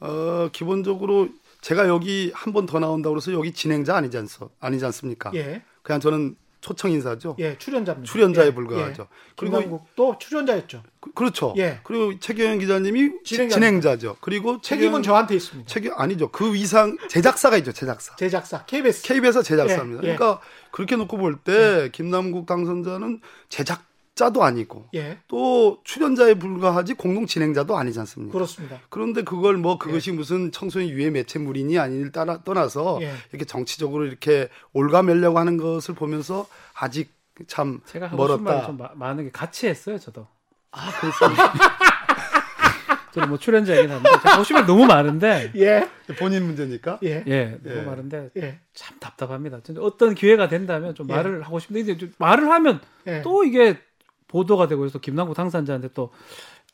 어, 기본적으로 제가 여기 한 번 더 나온다고 그래서 여기 진행자 아니지 않 아니지 않습니까? 예, 그냥 저는 초청 인사죠. 예, 출연자입니다. 출연자에 예, 불과하죠. 예. 그리고 김남국도 출연자였죠. 그, 그렇죠. 예. 그리고 최경영 기자님이. 진행자. 죠 그리고 책임은 저한테 있습니다. 책임 아니죠. 그 이상 제작사가 있죠. 제작사. 제작사 KBS. KBS 제작사입니다. 예, 예. 그러니까 그렇게 놓고 볼 때 김남국 당선자는 제작 자도 아니고 예, 또 출연자에 불과하지 공동 진행자도 아니지 않습니까? 그렇습니다. 그런데 그걸 뭐 그것이 무슨 청소년 유해 매체물이니 아니니 따라 떠나서 예. 이렇게 정치적으로 이렇게 올가매려고 하는 것을 보면서 아직 참 제가 멀었다. 좀 마- 많은 게 같이 했어요, 저도. 아, 그렇습니다. 저는 뭐 출연자이긴 한데 말 너무 많은데 예, 본인 문제니까. 예, 예, 예. 너무 많은데 예, 참 답답합니다. 어떤 기회가 된다면 좀 예. 말을 하고 싶은데 이제 좀 말을 하면 예. 또 이게 보도가 되고 해서 김남국 당선자한테 또,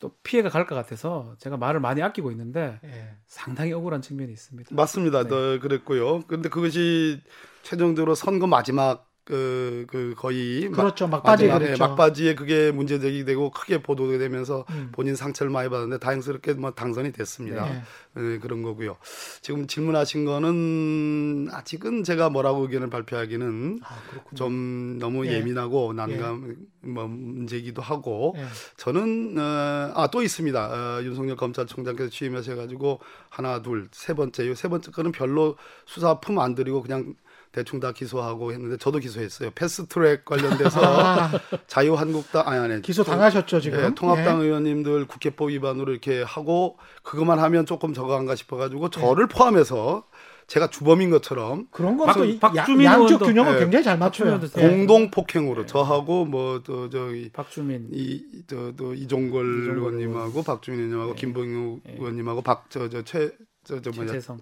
또 피해가 갈 것 같아서 제가 말을 많이 아끼고 있는데 예. 상당히 억울한 측면이 있습니다. 맞습니다. 네. 더 그랬고요. 근데 그것이 최종적으로 선거 마지막 그, 그 거의 막- 그렇죠. 막바지 마지막에 그랬죠. 막바지에 그게 문제되게 되고 크게 보도가 되면서 음. 본인 상처를 많이 받았는데 다행스럽게 뭐 당선이 됐습니다. 네. 네, 그런 거고요. 지금 질문하신 거는 아직은 제가 뭐라고 의견을 발표하기는 아. 좀 너무 예. 예민하고 난감 뭐 문제이기도 하고 예. 저는 어, 아 또 있습니다. 어, 윤석열 검찰총장께서 취임하셔가지고 하나 둘 세 번째 요. 세 번째 거는 별로 수사 품안 들이고 그냥 대충 다 기소하고 했는데 저도 기소했어요. 패스트트랙 관련돼서 아, 자유한국당 아니 아니 기소 당하셨죠 지금. 예, 통합당 의원님들 국회법 위반으로 이렇게 하고 그것만 하면 조금 저거한가 싶어가지고 저를 포함해서 제가 주범인 것처럼 그런 박- 것도 이- 박주민 양- 양쪽 의원도- 균형을 예. 굉장히 잘 맞춰요. 예. 공동 폭행으로 저하고 뭐 또 저기 박주민 이저또 이종걸 이종걸 의원님하고 박주민 의원님하고 네. 네. 의원님하고 박 저 저 최 저저 뭐냐 최재성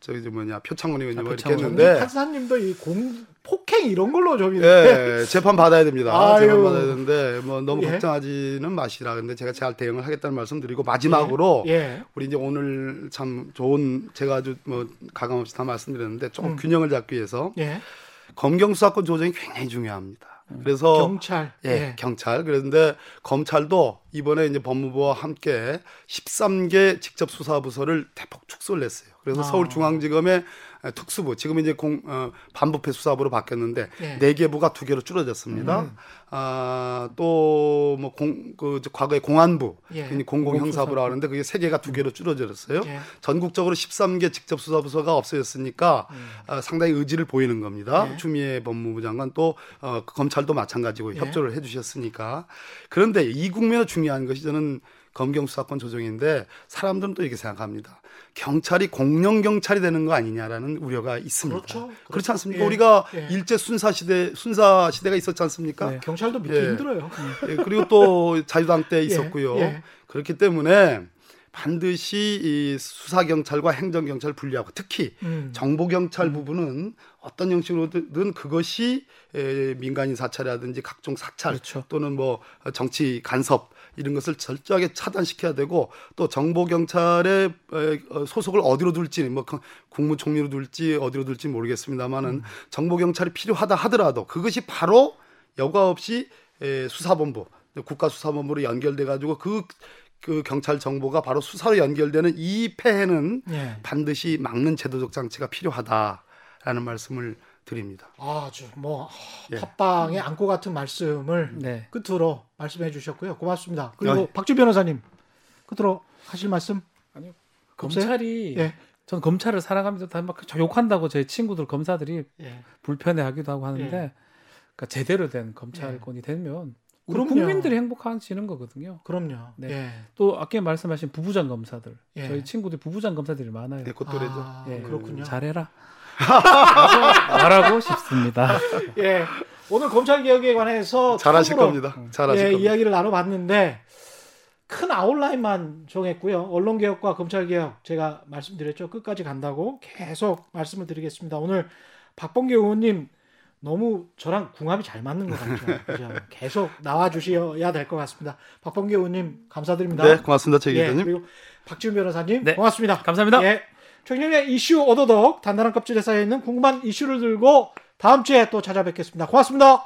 저기 저 뭐냐 표창원 의원님하고 아, 이렇게 표창원. 했는데 판사님도 이 공 폭행 이런 걸로 좀 예, 재판 받아야 됩니다. 아유. 재판 받아야 되는데 뭐 너무 예. 걱정하지는 마시라. 근데 제가 잘 대응을 하겠다는 말씀드리고 마지막으로 예. 우리 이제 오늘 참 좋은 제가 아주 뭐 가감 없이 다 말씀드렸는데 조금 음. 균형을 잡기 위해서 예. 검경 수사권 조정이 굉장히 중요합니다. 그래서 경찰. 예, 경찰. 그런데 검찰도 이번에 이제 법무부와 함께 13개 직접 수사 부서를 대폭 축소를 했어요. 그래서 아. 서울중앙지검의 특수부 지금 이제 공 어, 반부패 수사부로 바뀌었는데 예. 네개 부가 두 개로 줄어졌습니다. 음. 아, 아또뭐공그 과거에 공안부 예. 공공형사부라 하는데 그게 세 개가 두 개로 줄어졌어요. 예. 전국적으로 13개 직접 수사 부서가 없어졌으니까 음. 어, 상당히 의지를 보이는 겁니다. 예. 추미애 법무부 장관 또 어, 검찰도 마찬가지고 예. 협조를 해주셨으니까 그런데 이 국면에 중요한 것이 저는 검경 수사권 조정인데 사람들은 또 이렇게 생각합니다. 경찰이 공영 경찰이 되는 거 아니냐라는 우려가 있습니다. 그렇죠. 그렇지 않습니까? 예. 우리가 예. 일제 순사 시대 순사 시대가 있었지 않습니까? 네. 경찰도 믿기 예. 힘들어요. 예, 그리고 또 자유당 때 있었고요. 예. 그렇기 때문에 반드시 이 수사 경찰과 행정 경찰 분리하고 특히 음. 정보 경찰 부분은 어떤 형식으로든 그것이 에, 민간인 사찰이라든지 각종 사찰 그렇죠. 또는 뭐 정치 간섭 이런 것을 철저하게 차단시켜야 되고 또 정보 경찰의 에, 어, 소속을 어디로 둘지 뭐 그- 국무총리로 둘지 어디로 둘지 모르겠습니다만은 음. 정보 경찰이 필요하다 하더라도 그것이 바로 여과 없이 에, 수사본부 국가수사본부로 연결돼 가지고 그 그 경찰 정보가 바로 수사로 연결되는 이 폐해는 예. 반드시 막는 제도적 장치가 필요하다라는 말씀을 드립니다. 아주 뭐 예. 팟빵의 안고 같은 말씀을 네. 끝으로 말씀해 주셨고요. 고맙습니다. 그리고 네. 박주 변호사님 끝으로 하실 말씀? 아니요. 검찰이 예. 전 검찰을 사랑합니다. 다막 욕한다고 제 친구들 검사들이 예. 불편해하기도 하고 하는데 예. 그러니까 제대로 된 검찰권이 되면 그럼요. 국민들이 행복해지는 거거든요. 그럼요. 네. 예. 또 아까 말씀하신 부부장 검사들 예. 저희 친구들 부부장 검사들이 많아요. 네, 곧또래죠. 아, 예. 그렇군요. 잘해라. 말하고 싶습니다. 예. 오늘 검찰 개혁에 관해서 잘하실 겁니다. 잘하실 예, 겁니다. 이야기를 나눠봤는데 큰 아웃라인만 정했고요. 언론 개혁과 검찰 개혁 제가 말씀드렸죠. 끝까지 간다고 계속 말씀을 드리겠습니다. 오늘 박범계 의원님 너무 저랑 궁합이 잘 맞는 것 같죠. 그죠? 계속 나와 주셔야 될 것 같습니다. 박범계 의원님 감사드립니다. 네, 고맙습니다, 최 예, 기자님. 그리고 박지훈 변호사님 네. 고맙습니다. 감사합니다. 예. 최경영의 이슈 오도독 단단한 껍질에 쌓여 있는 궁금한 이슈를 들고 다음 주에 또 찾아뵙겠습니다. 고맙습니다.